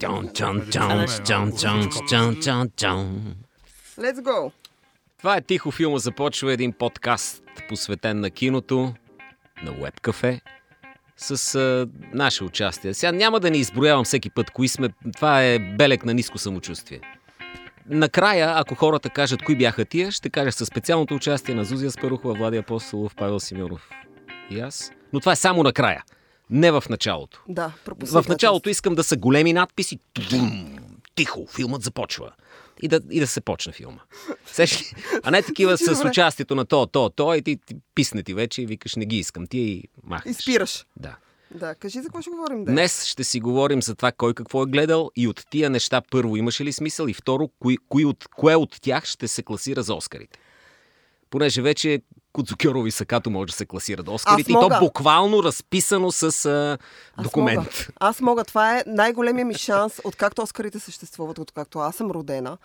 Чон, чон, чон, чон, чон, чон, чон, чон. Let's go! Това е Тихо филма започва един подкаст, посветен на киното, на Webcafe, с а, наше участие. Сега няма да ни изброявам всеки път кои сме, това е белег на ниско самочувствие. Накрая, ако хората кажат кои бяха тия, ще кажа със специалното участие на Зузия Спарухова, Влади Апостолов, Павел Симеонов и аз. Но това е само накрая, не в началото. Да. В началото искам да са големи надписи. Тудум, тихо, филмът започва. И да, и да се почне филма. Сеш? А не такива с Добре. участието на то, то, то и ти, ти писне ти вече и викаш не ги искам ти и махнеш. И спираш. Да. Да, кажи за какво ще говорим да. Днес ще си говорим за това кой какво е гледал и от тия неща първо имаше ли смисъл и второ, кои, кои от, кое от тях ще се класира за Оскарите. Понеже вече Куцукьоро и Сакато може да се класира до Оскарите и то буквално разписано с а, Аз документ. Мога. Аз мога. Това е най-големия ми шанс, откакто Оскарите съществуват, откакто аз съм родена.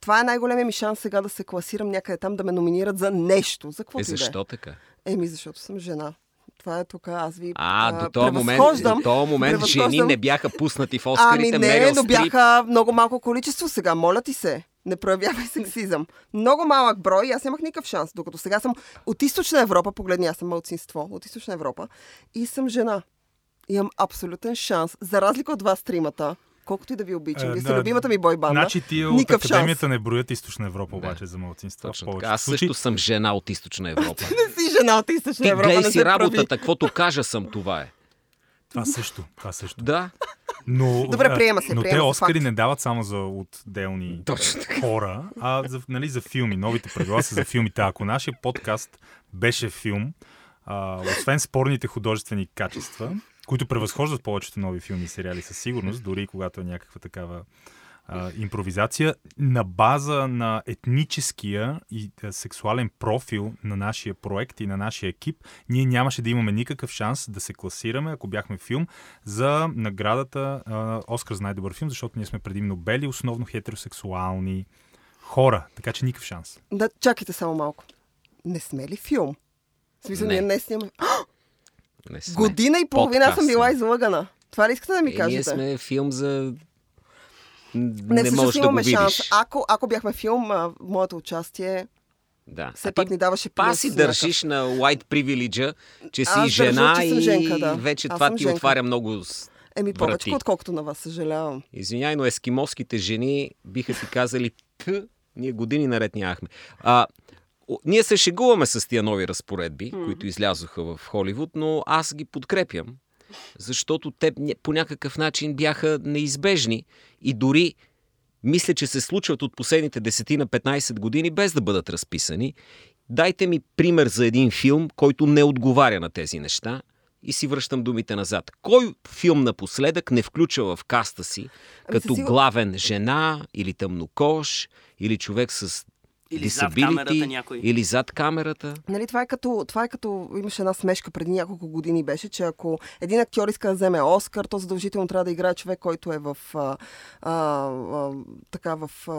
Това е най-големия ми шанс сега да се класирам някъде там, да ме номинират за нещо. За какво Е, е. защо така? Еми, защото съм жена. Това е тук. Аз ви А, до този момент, до този момент жени не бяха пуснати в Ами Оскарите. не, Мерил но бяха много малко количество сега. Моля ти се. Не проявявай сексизъм. Много малък брой. Аз нямах никакъв шанс. Докато сега съм от източна Европа, погледни, аз съм мълцинство от източна Европа и съм жена. Имам абсолютен шанс. За разлика от вас тримата, колкото и да ви обичам. Е, Вие сте да. любимата ми бойбанда. Значи тия от академията шанс. не броят източна Европа, обаче за малцинства. Аз също съм жена от източна Европа. Не си жена от източна Ти Европа. гледай не си работата, каквото кажа съм, това е. Това също. Това също. Да, Но, Добре, приема се, Но приема те Оскари факт. не дават само за отделни Точно хора, а за, нали, за филми. Новите правила са за филмите. Ако нашия подкаст беше филм, а, освен спорните художествени качества, които превъзхождат повечето нови филми и сериали със сигурност, дори и когато е някаква такава а, импровизация, на база на етническия и а, сексуален профил на нашия проект и на нашия екип, ние нямаше да имаме никакъв шанс да се класираме, ако бяхме филм, за наградата а, Оскар за най-добър филм, защото ние сме предимно бели, основно хетеросексуални хора, така че никакъв шанс. Да, чакайте само малко. Не сме ли филм? В смисъл, Не. ние не снимаме. не сме. Година и половина Подкаст съм била излъгана. Това ли искате да ми Е, кажете? ние сме филм за... Не, Не, можеш да го видиш. шанс. Ако, ако бяхме филм, а, моето участие Да. все а пак ни даваше па плюс си някакъв. държиш на white privilege, че си Аз държа, жена че съм и женка, да. вече Аз това ти женка. отваря много Еми, повече, отколкото на вас, съжалявам. Извиняй, но ескимоските жени биха ти казали ние години наред нямахме. А, ние се шегуваме с тия нови разпоредби, които излязоха в Холивуд, но аз ги подкрепям, защото те по някакъв начин бяха неизбежни и дори мисля, че се случват от последните 10 на 15 години без да бъдат разписани. Дайте ми пример за един филм, който не отговаря на тези неща и си връщам думите назад. Кой филм напоследък не включва в каста си Ами, като главен жена или тъмнокож или човек с Или зад disability, камерата някой. или зад камерата? Нали, това, е като, това е като имаше една смешка преди няколко години беше, че ако един актьор иска да вземе Оскар, то задължително трябва да играе човек, който е в а, а, а, така в а,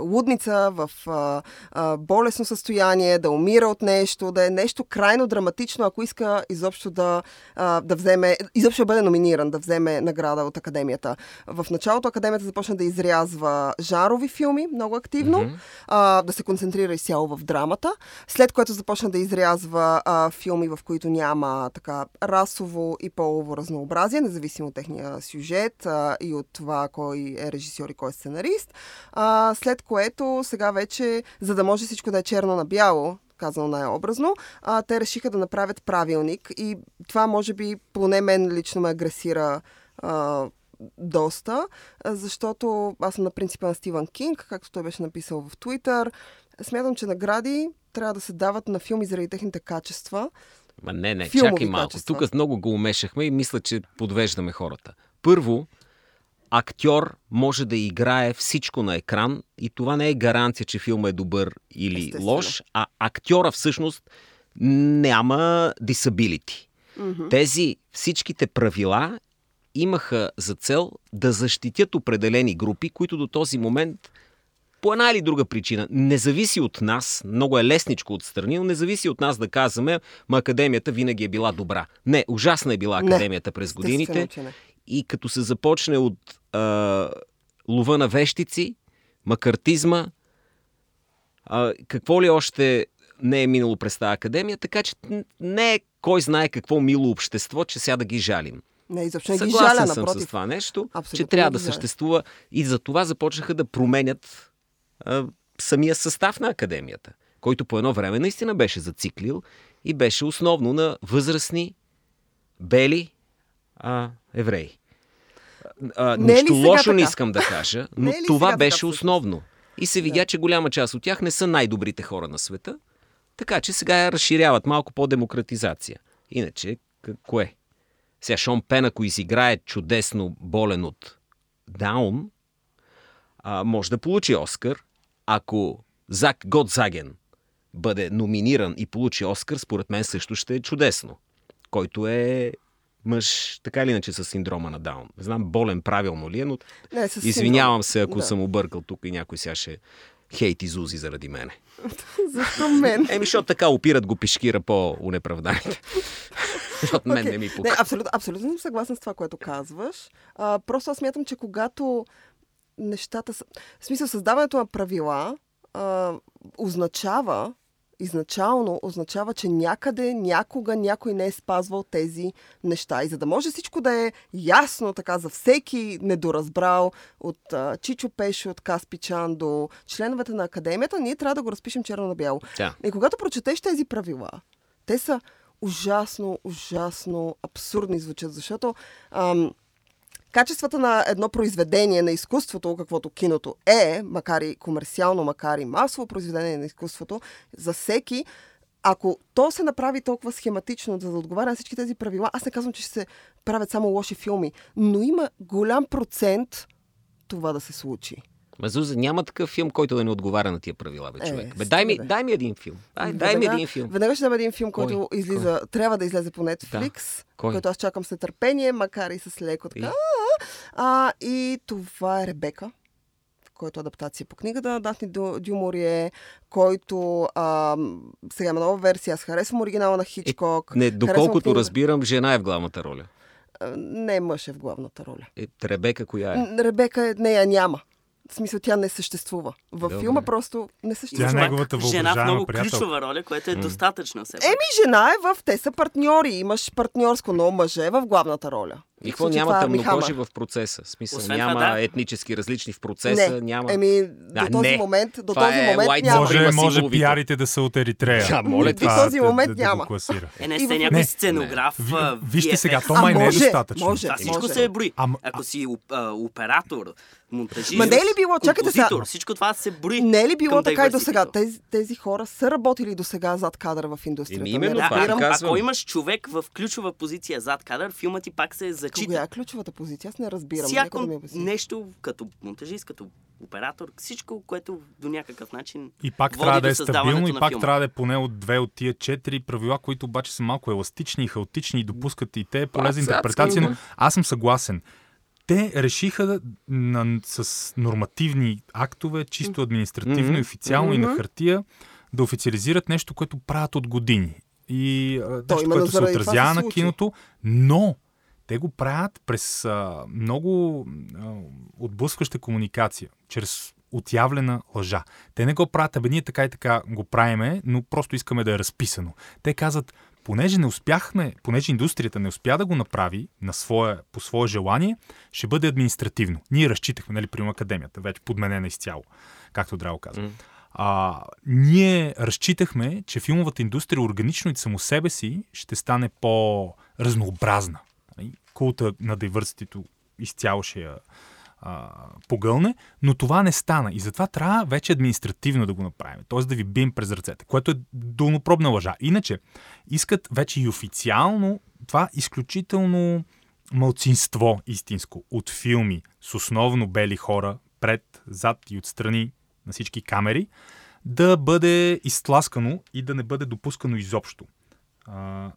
лудница, в а, а, болесно състояние, да умира от нещо, да е нещо крайно драматично, ако иска изобщо да, а, да вземе, изобщо да бъде номиниран, да вземе награда от академията. В началото академията започна да изрязва жанрови филми много активно, Мгм. а, да се концентрира изцяло в драмата, след което започна да изрязва а, филми, в които няма така расово и полово разнообразие, независимо от техния сюжет а, и от това кой е режисьор и кой е сценарист. А, след което сега вече, за да може всичко да е черно на бяло, казано най-образно, а, те решиха да направят правилник и това може би поне мен лично ме агресира а, доста, защото аз съм на принципа на Стивън Кинг, както той беше написал в Твитър. Смятам, че награди трябва да се дават на филми заради техните качества. Ма не, не, Филмови чакай малко. качества. Тук много го умешахме и мисля, че подвеждаме хората. Първо, актьор може да играе всичко на екран и това не е гаранция, че филма е добър или Естествено. лош, а актьора всъщност няма disability. Тези всичките правила имаха за цел да защитят определени групи, които до този момент по една или друга причина не зависи от нас, много е лесничко отстрани, но не зависи от нас да казваме, ма академията винаги е била добра. Не, ужасна е била Не, академията през естествено, годините не. и като се започне от а, лова на вещици, макартизма, а, какво ли още не е минало през тази академия, така че не е кой знае какво мило общество, че сега да ги жалим. Не, изобщо не ги Съгласен жаля, съм напротив. с това нещо, Абсолютно че не трябва ги да жаля. съществува и за това започнаха да променят а, самия състав на академията, който по едно време наистина беше зациклил и беше основно на възрастни, бели а, евреи. А, Не е нищо сега лошо не така? искам да кажа, но Не е това така беше всъщност? основно. И се видя, че голяма част от тях не са най-добрите хора на света, така че сега я разширяват малко по-демократизация. Иначе, кое? Сега Шон Пен, ако изиграе чудесно болен от Даун, а, може да получи Оскар. Ако Зак Годзаген бъде номиниран и получи Оскар, според мен също ще е чудесно. Който е мъж, така или иначе, с синдрома на Даун. Не знам болен правилно ли е, но Не, извинявам се, ако Да. съм объркал тук и някой сега ще хейти Зузи заради мене. Защо мен? Еми, защото така опират го пешкира по-унеправданите. защото мен Окей. не ми Не, пука. абсолютно, абсолютно съм съгласна с това, което казваш. А, просто аз смятам, че когато нещата са... В смисъл, създаването на правила а, означава, изначално означава, че някъде, някога някой не е спазвал тези неща. И за да може всичко да е ясно така за всеки недоразбрал от а, Чичо Пешо, от Каспичан до членовете на академията, ние трябва да го разпишем черно на бяло. Да. И когато прочетеш тези правила, те са ужасно, ужасно абсурдни звучат, защото ам, качествата на едно произведение на изкуството, каквото киното е, макар и комерциално, макар и масово произведение на изкуството, за всеки, ако то се направи толкова схематично, за да отговаря на всички тези правила, аз не казвам, че ще се правят само лоши филми, но има голям процент това да се случи. Ма, Зуза, няма такъв филм, който да не отговаря на тия правила, бе, Е, човек. Бе, дай, ми, бе. дай ми един филм. Дай, дай ми един филм. Веднага ще дам един филм, Кой? който излиза, трябва да излезе по Netflix, Кой? който аз чакам с нетърпение, макар и с леко така. И? А, и това е Ребека, който е адаптация по книгата на Дафни Дю- Дюморие, който а, сега има нова версия. Аз харесвам оригинала на Хичкок. Е, Не, доколкото разбирам, жена е в главната роля. А, Не мъж е в главната роля. Е, Ребека коя е? Ребека е- нея няма. В смисъл, тя не съществува. В Добре. филма просто не Тя съществува. е Пак неговата Жена в много приятелка. ключова роля, което е достатъчно все пак. Еми, жена е в... Те са партньори. Имаш партньорско, но мъж е в главната роля. И В какво няма е тъмнокожи в процеса? В смисъл, Освен няма това, да. етнически различни в процеса, не, няма... Еми, до А, този не. момент, до Това този е момент white няма. Може, Може, пиарите да са от Еритрея. Да, моля. В този да- момент да, да, няма. класира. Е, не сте в- някой Не. сценограф. Ви- а, Вижте сега, то май не е достатъчно. може. Това всичко може. се брои. Ама- Ако си а, оператор, монтажист, Ма не е ли било- чакайте сега. всичко това се брои. Не е ли било така и до сега? Тези, тези хора са работили до сега зад кадъра в индустрията. Еми, именно Не Да, ти ако, имаш човек в ключова позиция зад кадър, филмът ти пак се зачита. Кога е ключовата позиция? Аз не разбирам. Всяко да нещо, като монтажист, като оператор, всичко, което до някакъв начин И пак води трябва да е стабилно и пак филма. трябва да е поне от две от тия четири правила, които обаче са малко еластични и хаотични и допускат и те полезна са интерпретация, но аз съм съгласен. Те решиха да, на, с нормативни актове, чисто административно и официално и на хартия, да официализират нещо, което правят от години. И а, нещо, което се отразява на киното, но те го правят през а, много а, отблъскваща комуникация, чрез отявлена лъжа. Те не го правят, абе ние така и така го правиме, но просто искаме да е разписано. Те казват, понеже не успяхме, понеже индустрията не успя да го направи на своя, по свое желание, ще бъде административно. Ние разчитахме, нали, при академията, вече подменена изцяло, както Драго каза. М. А, ние разчитахме, че филмовата индустрия органично и само себе си ще стане по-разнообразна. Култа на diversity изцяло ще я а, погълне, но това не стана. И затова трябва вече административно да го направим. Т.е. да ви бием през ръцете, което е долнопробна лъжа. Иначе, искат вече и официално това изключително мълцинство истинско от филми с основно бели хора пред, зад и отстрани на всички камери, да бъде изтласкано и да не бъде допускано изобщо. А,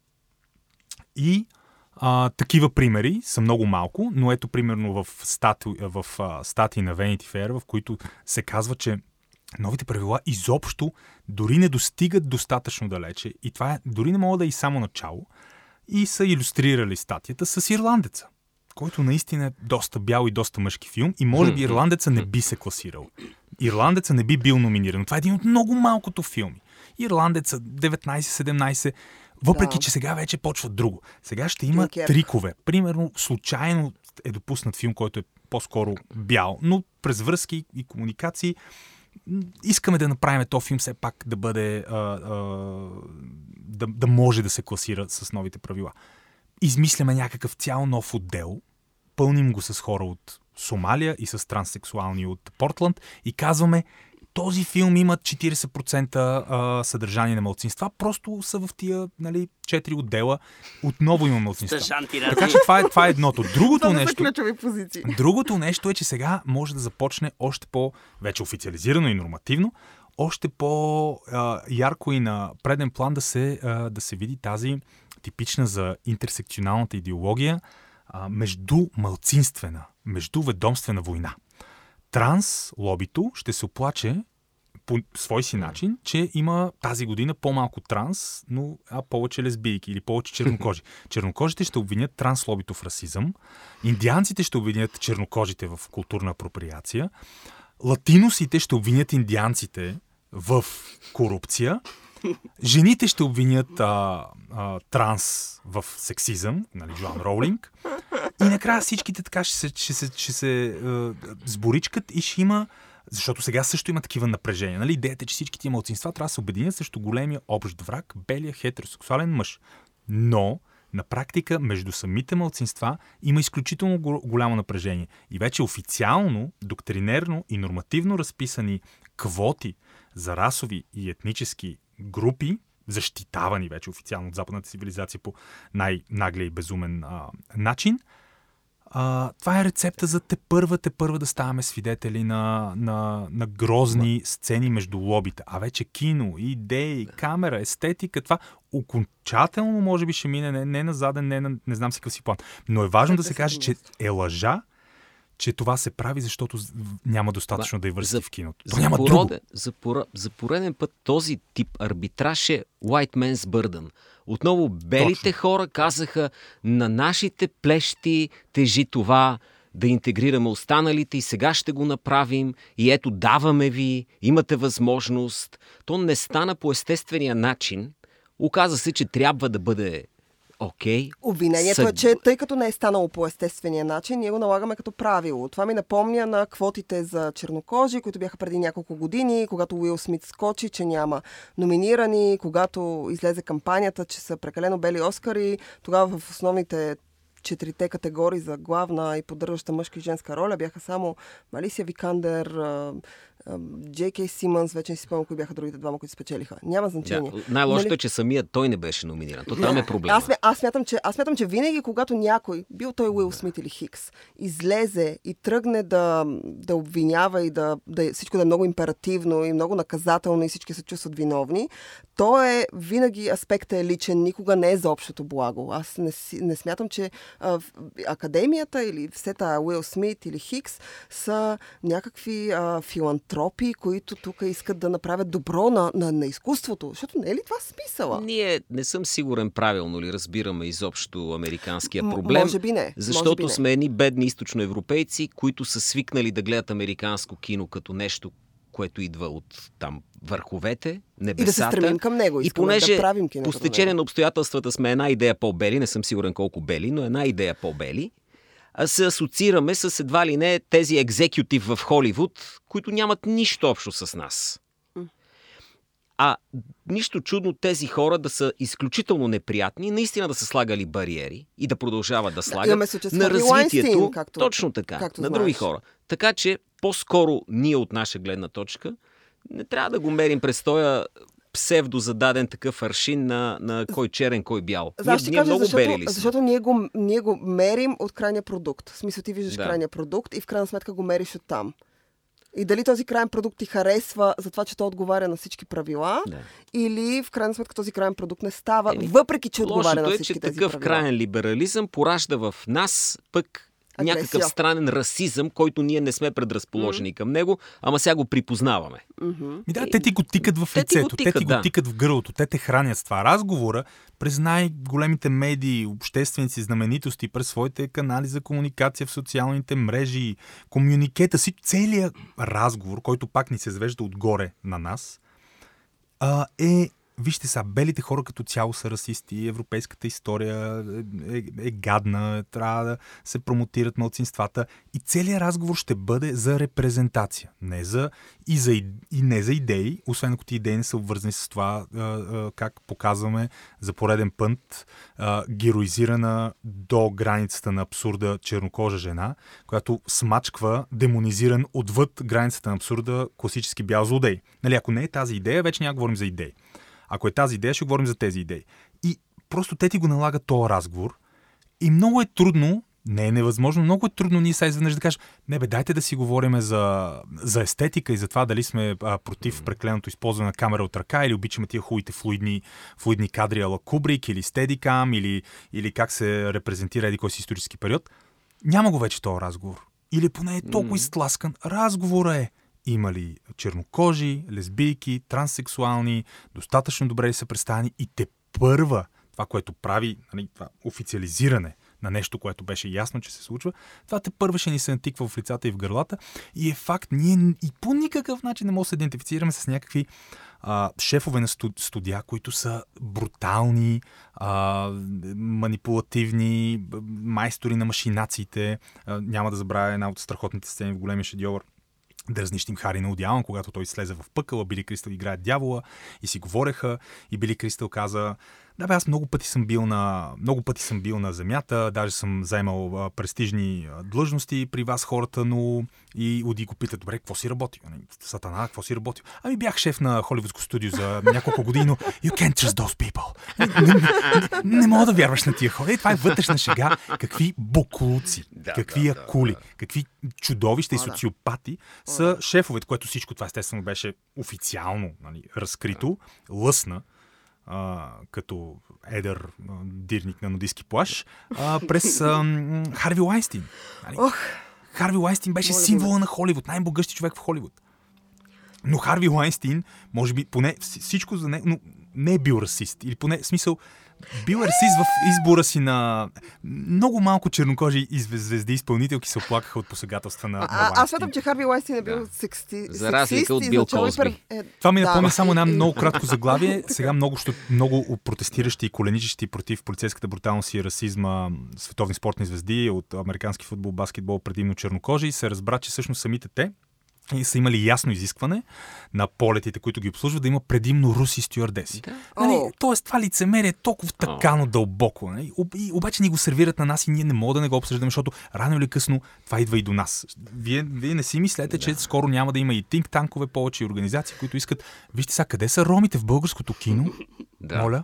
и а, такива примери са много малко, но ето примерно в, стати, в а, статии на Vanity Fair, в които се казва, че новите правила изобщо дори не достигат достатъчно далече и това е, дори не мога да е и само начало и са иллюстрирали статията с ирландеца, който наистина е доста бял и доста мъжки филм и може би Ирландеца не би се класирал. Ирландеца не би бил номиниран. Това е един от много малкото филми. Ирландеца 19-17, въпреки Да. че сега вече почва друго. Сега ще има Дюнкерк. трикове. Примерно, случайно е допуснат филм, който е по-скоро бял, но през връзки и комуникации искаме да направим този филм все пак да бъде а, а, да, да може да се класира с новите правила. Измисляме някакъв цял нов отдел, пълним го с хора от Сомалия и с транссексуални от Портланд и казваме този филм има 40% а, съдържание на мълцинства, просто са в тия нали, 4 отдела. Отново има мълцинства. Стъжанти Така че това е, това е едното. Другото нещо. Другото нещо е, че сега може да започне още по, вече официализирано и нормативно, още по-ярко и на преден план да се, а, да се види тази типична за интерсекционалната идеология а, между мълцинствена, между ведомствена война. Транс лобито ще се оплаче по свой си начин, че има тази година по-малко транс, но а повече лесбийки или повече чернокожи. Чернокожите ще обвинят транс лобито в расизъм, индианците ще обвинят чернокожите в културна апроприация, латиносите ще обвинят индианците в корупция, жените ще обвинят а, а, транс в сексизъм, нали, Джоан Роулинг, и накрая всичките така ще се, ще се, ще се е, сборичкат и ще има защото сега също има такива напрежения. Нали? Идеята е, че всички тия младсинства трябва да се обединят срещу големия общ враг, белия хетеросексуален мъж. Но на практика между самите младсинства има изключително го- голямо напрежение. И вече официално, доктринерно и нормативно разписани квоти за расови и етнически групи, защитавани вече официално от западната цивилизация по най-наглия и безумен а, начин, а, това е рецепта за те първа, те първа да ставаме свидетели на, на, на грозни сцени между лобите. А вече кино, идеи, камера, естетика, това окончателно може би ще мине не, не на заден, не на не знам си какъв си план. Но е важно да се каже, че е лъжа, че това се прави, защото няма достатъчно да върси за- в киното. То За, няма друго. пореден, за, пора, за пореден път този тип арбитраж е White Man's Burden. Отново белите Точно. хора казаха на нашите плещи тежи това да интегрираме останалите и сега ще го направим и ето даваме ви, имате възможност. То не стана по естествения начин. Оказа се, че трябва да бъде окей. Обвинението Съд- е, че тъй като не е станало по естествения начин, ние го налагаме като правило. Това ми напомня на квотите за чернокожи, които бяха преди няколко години, когато Уил Смит скочи, че няма номинирани, когато излезе кампанията, че са прекалено бели Оскари, тогава в основните четирите категории за главна и поддържаща мъжка и женска роля бяха само Малисия Викандер, Джей Симънс, вече не си спомням кои бяха другите двама, които спечелиха. Няма значение. Да, най-лошото Нали? е, че самият той не беше номиниран. То там е проблема. Аз, аз, смятам, че, аз смятам, че винаги, когато някой, бил той Уил Смит или Хикс, излезе и тръгне да, да обвинява и да, да всичко да е много императивно и много наказателно и всички се чувстват виновни, то е винаги аспектът е личен, никога не е за общото благо. Аз не, не смятам, че а, академията или все тая Уил Смит или Хикс са някакви а, филантропи, които тук искат да направят добро на, на, на изкуството. Защото не е ли това смисъла? Ние не съм сигурен правилно ли разбираме изобщо американския М- проблем. може би не, може Защото би не. сме едни бедни източноевропейци, които са свикнали да гледат американско кино като нещо, което идва от там върховете, небесата. И да се стремим към него. И понеже да правим по стечение на обстоятелствата сме една идея по-бели, не съм сигурен колко бели, но една идея по-бели, а се асоциираме с едва ли не тези екзекютив в Холивуд, които нямат нищо общо с нас. А нищо чудно тези хора да са изключително неприятни, наистина да са слагали бариери и да продължават да слагат случай с на развитието, Лайнстин, както- точно така, както на знаеш. други хора. Така че по-скоро ние от наша гледна точка не трябва да го мерим през този псевдо зададен такъв аршин на, на кой черен, кой бял. Ще ние, ние кажа, много защото, бели ли сме. защото ние, го, ние го мерим от крайния продукт. В смисъл ти виждаш Да. крайния продукт и в крайна сметка го мериш от там. И дали този крайен продукт ти харесва за това, че той отговаря на всички правила, Да. или в крайна сметка този крайен продукт не става, Еми, въпреки че отговаря на е, всички че тези такъв правила. краен либерализъм поражда в нас пък Агресия. някакъв странен расизъм, който ние не сме предразположени към него, ама сега го припознаваме. Ми да, те ти го тикат в Те ти го лицето, те тикат, ти го да. тикат в гърлото, те те хранят с това. Разговора през най-големите медии, общественици, знаменитости, през своите канали за комуникация в социалните мрежи, комюникета си, целият разговор, който пак ни се звежда отгоре на нас, а, е Вижте са, белите хора като цяло са расисти, европейската история е, е, е гадна, трябва да се промотират малцинствата и целият разговор ще бъде за репрезентация, не за, и, за, и не за идеи, освен ако ти идеи не са обвързани с това а, а, как показваме за пореден път а, героизирана до границата на абсурда чернокожа жена, която смачква демонизиран отвъд границата на абсурда класически бял злодей. Нали, ако не е тази идея, вече няма говорим за идеи. Ако е тази идея, ще говорим за тези идеи. И просто те ти го налагат този разговор. И много е трудно, не е невъзможно, много е трудно ние сега изведнъж да кажем, не бе, дайте да си говорим за, за естетика и за това дали сме а, против прекленото използване на камера от ръка или обичаме тия хубавите флуидни, флуидни кадри ала Кубрик или Стедикам или, или как се репрезентира еди кой си исторически период. Няма го вече този разговор. Или поне е толкова изтласкан. Разговора е има ли чернокожи, лесбийки, транссексуални, достатъчно добре ли са представени и те първа, това, което прави нали, това официализиране на нещо, което беше ясно, че се случва, това те първа ще ни се натиква в лицата и в гърлата и е факт, ние и по никакъв начин не можем да се идентифицираме с някакви а, шефове на студ, студия, които са брутални, а, манипулативни, майстори на машинациите. А, няма да забравя една от страхотните сцени в големия шедьовър дразнищим Хари на Одялан, когато той слезе в пъкъла, Били Кристал играе дявола и си говореха и Били Кристал каза да бе, аз много пъти съм бил на, много пъти съм бил на земята, даже съм займал а, престижни длъжности при вас хората, но и Оди го пита, добре, какво си работил? Нали, Сатана, какво си работил? Ами бях шеф на холивудско студио за няколко години, но you can't trust those people. Не, не, не, не мога да вярваш на тия хора. И това е вътрешна шега. Какви буклуци, Да, какви да, да, акули, какви чудовища и О, да. социопати са шефовете, което всичко това естествено беше официално нали, разкрито, лъсна, а, като едър а, дирник на нудистски плаш, а, през а, Харви Лайнстин. Нали? Ох, Харви Лайнстин беше Моля, символа на Холивуд, най-богъщи човек в Холивуд. Но Харви Лайнстин, може би, поне вс- всичко за него, но не е бил расист. Или поне, в смисъл, бил расист в избора си на много малко чернокожи и звезди изпълнителки се оплакаха от посегателства на, на а, аз смятам, че Харви Лайнстин е бил Да. секси, За разлика от Бил изначало и Козби. пер- е, Това ми да. напомня само една много кратко заглавие. Сега много, що- много протестиращи и коленичещи против полицейската бруталност и расизма световни спортни звезди от американски футбол, баскетбол, предимно чернокожи, се разбра, че всъщност самите те и са имали ясно изискване на полетите, които ги обслужват, да има предимно руси стюардеси. Да. Нали, О. тоест, това лицемерие е толкова такано дълбоко. Нали? И, обаче ни го сервират на нас и ние не можем да не го обсъждаме, защото рано или късно това идва и до нас. Вие, вие не си мислете, че скоро няма да има и тинк танкове повече и организации, които искат. Вижте сега, къде са ромите в българското кино? Да. Моля.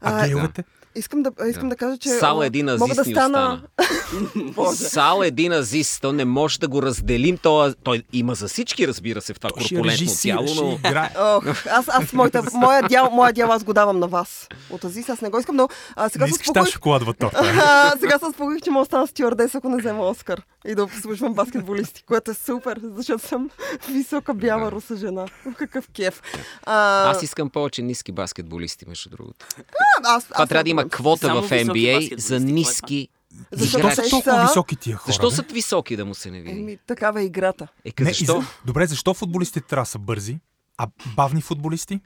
А, А гейовете? Искам да, искам да. кажа, че... Сал един мога азист да стана... Сал един азист. То не може да го разделим. Той, той има за всички, разбира се, в това корпулентно тяло, но... Ох, аз, аз моята, моя, дял, моя дял аз го давам на вас. От Азис аз не го искам, но а, сега Не се искаш тази успокоих. шоколадова торта. Сега се успокоих, че мога да стана стюардес, ако не взема Оскар и да обслужвам баскетболисти, което е супер, защото съм висока бяла руса жена. Какъв кеф. А, Аз искам повече ниски баскетболисти, между другото. аз, Това аз трябва да има квота Само в NBA за ниски Защо играчи. са толкова високи тия хора? Защо са високи да му се не види? Еми, такава е играта. Е, Не, защо? и за- Добре, защо футболистите трябва да са бързи, а бавни футболисти?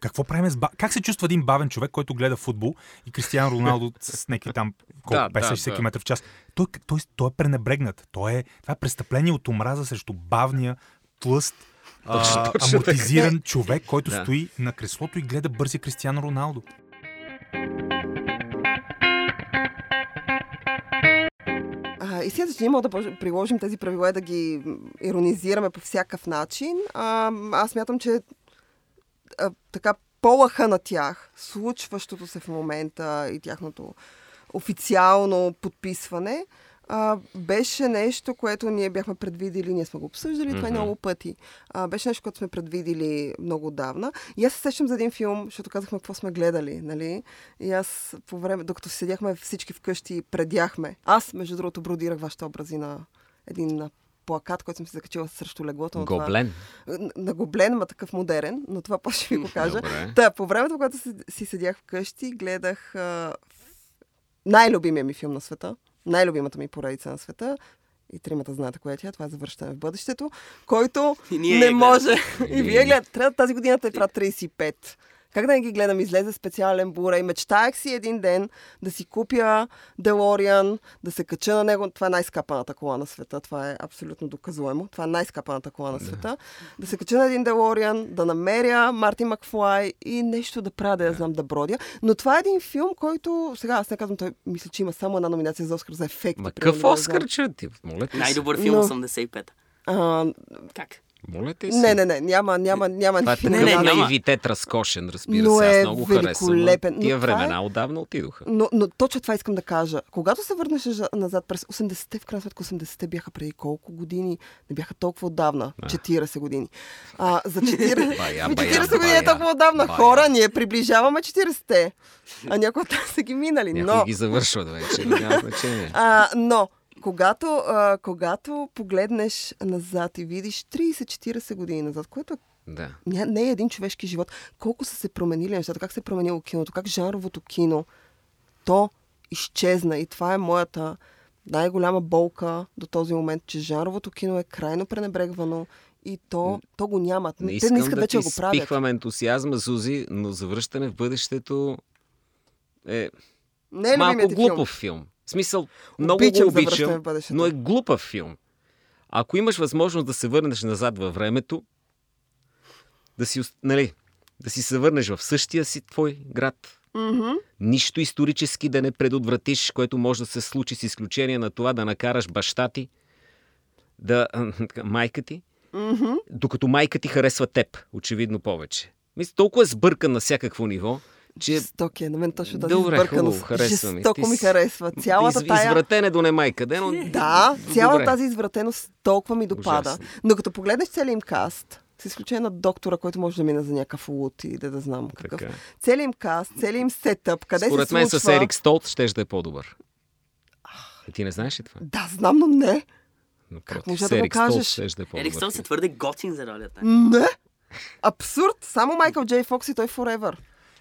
Какво правим с ба... Как се чувства един бавен човек, който гледа футбол и Кристиан Роналдо с някакви там колко Да, 50 да, 60 да. км в час? Той, той, той е пренебрегнат. Той е, това е престъпление от омраза срещу бавния, тлъст, а, амортизиран човек, който Да. стои на креслото и гледа бързия Кристиан Роналдо. А, истината, че ние можем да приложим тези правила и да ги иронизираме по всякакъв начин. А, аз мятам, че а, така полаха на тях, случващото се в момента и тяхното официално подписване, а, беше нещо, което ние бяхме предвидили, ние сме го обсъждали mm-hmm. това Мгм. много пъти. А, беше нещо, което сме предвидили много отдавна. И аз се сещам за един филм, защото казахме какво сме гледали, нали? И аз по време, докато седяхме всички вкъщи и предяхме, аз, между другото, бродирах вашите образи на един плакат, който съм си закачила срещу леглото. на това- Гоблен. на- на гоблен, ма такъв модерен, но това после ще ви го кажа. Добре. Та, по времето, когато си, си седях вкъщи, гледах а, най-любимия ми филм на света, най-любимата ми поредица на света. И тримата знаете кое е тя. Това е завършване в бъдещето, който И не може. И вие гледате. Трябва тази година те правят 35. Как да не ги гледам? Излезе специален бура и мечтаях си един ден да си купя Делориан, да се кача на него. Това е най-скапаната кола на света. Това е абсолютно доказуемо. Това е най-скапаната кола на света. Да се кача на един Делориан, да намеря Марти Макфлай и нещо да правя, да я знам да бродя. Но това е един филм, който, сега аз не казвам, той мисля, че има само една номинация за Оскар за ефекти. Ма какъв Оскар, че ти? Моля. Най-добър филм Но- 85. А, Как? Моля те се. не, не, не, няма, няма, няма Това е не, няма. наивитет разкошен, разбира Но се. Аз е много харесвам. великолепен. Тия това е- времена отдавна отидоха. Но, но точно това искам да кажа. Когато се върнеш за- назад през 80-те, в крайна сметка 80-те бяха преди колко години? Не бяха толкова отдавна. 40 години. А, за 40, Бая, Ами бая, 40 години е бая, толкова отдавна. бая. Хора, ние приближаваме 40-те. А някои от нас са ги минали. Някои Но, ги завършват вече. Няма значение. а, но когато, а, когато погледнеш назад и видиш 30-40 години назад, което е Да. не е един човешки живот. Колко са се променили нещата, как се е променило киното, как жанровото кино, то изчезна. И това е моята най-голяма болка до този момент, че жанровото кино е крайно пренебрегвано и то, то го нямат. Не Те не искат да вече да го правят. спихвам ентусиазма, Зузи, но завръщане в бъдещето е Не е малко глупав филм. В смисъл, много Обичам го обичам, но е глупав филм. Ако имаш възможност да се върнеш назад във времето, да си, нали, да си се върнеш в същия си твой град, Мгм. нищо исторически да не предотвратиш, което може да се случи с изключение на това да накараш баща ти, да, майка ти, Мгм. докато майка ти харесва теб, очевидно повече. Мисля, толкова е сбъркан на всякакво ниво, че Жесток е. На мен точно тази Добре, сбърканост. хубаво, харесва ми. Жестоко Ти ми харесва. Цялата из, тая... извратен е до немай къде, но... Да, цялата Добре. тази извратеност толкова ми допада. Ужасно. Но като погледнеш целият им каст, с изключение на доктора, който може да мине за някакъв лут и да, да знам какъв. Така. Целият им каст, целият им сетъп, къде Според се мен случва... с Ерик Столт ще да е по-добър. А, ти не знаеш ли това? Да, знам, но не. Напротив, може с да го Столт кажеш? да е. Ерик Стол се филм. твърде готин за ролята. Не. Абсурд. Само Майкъл Джей Фокс и той Forever.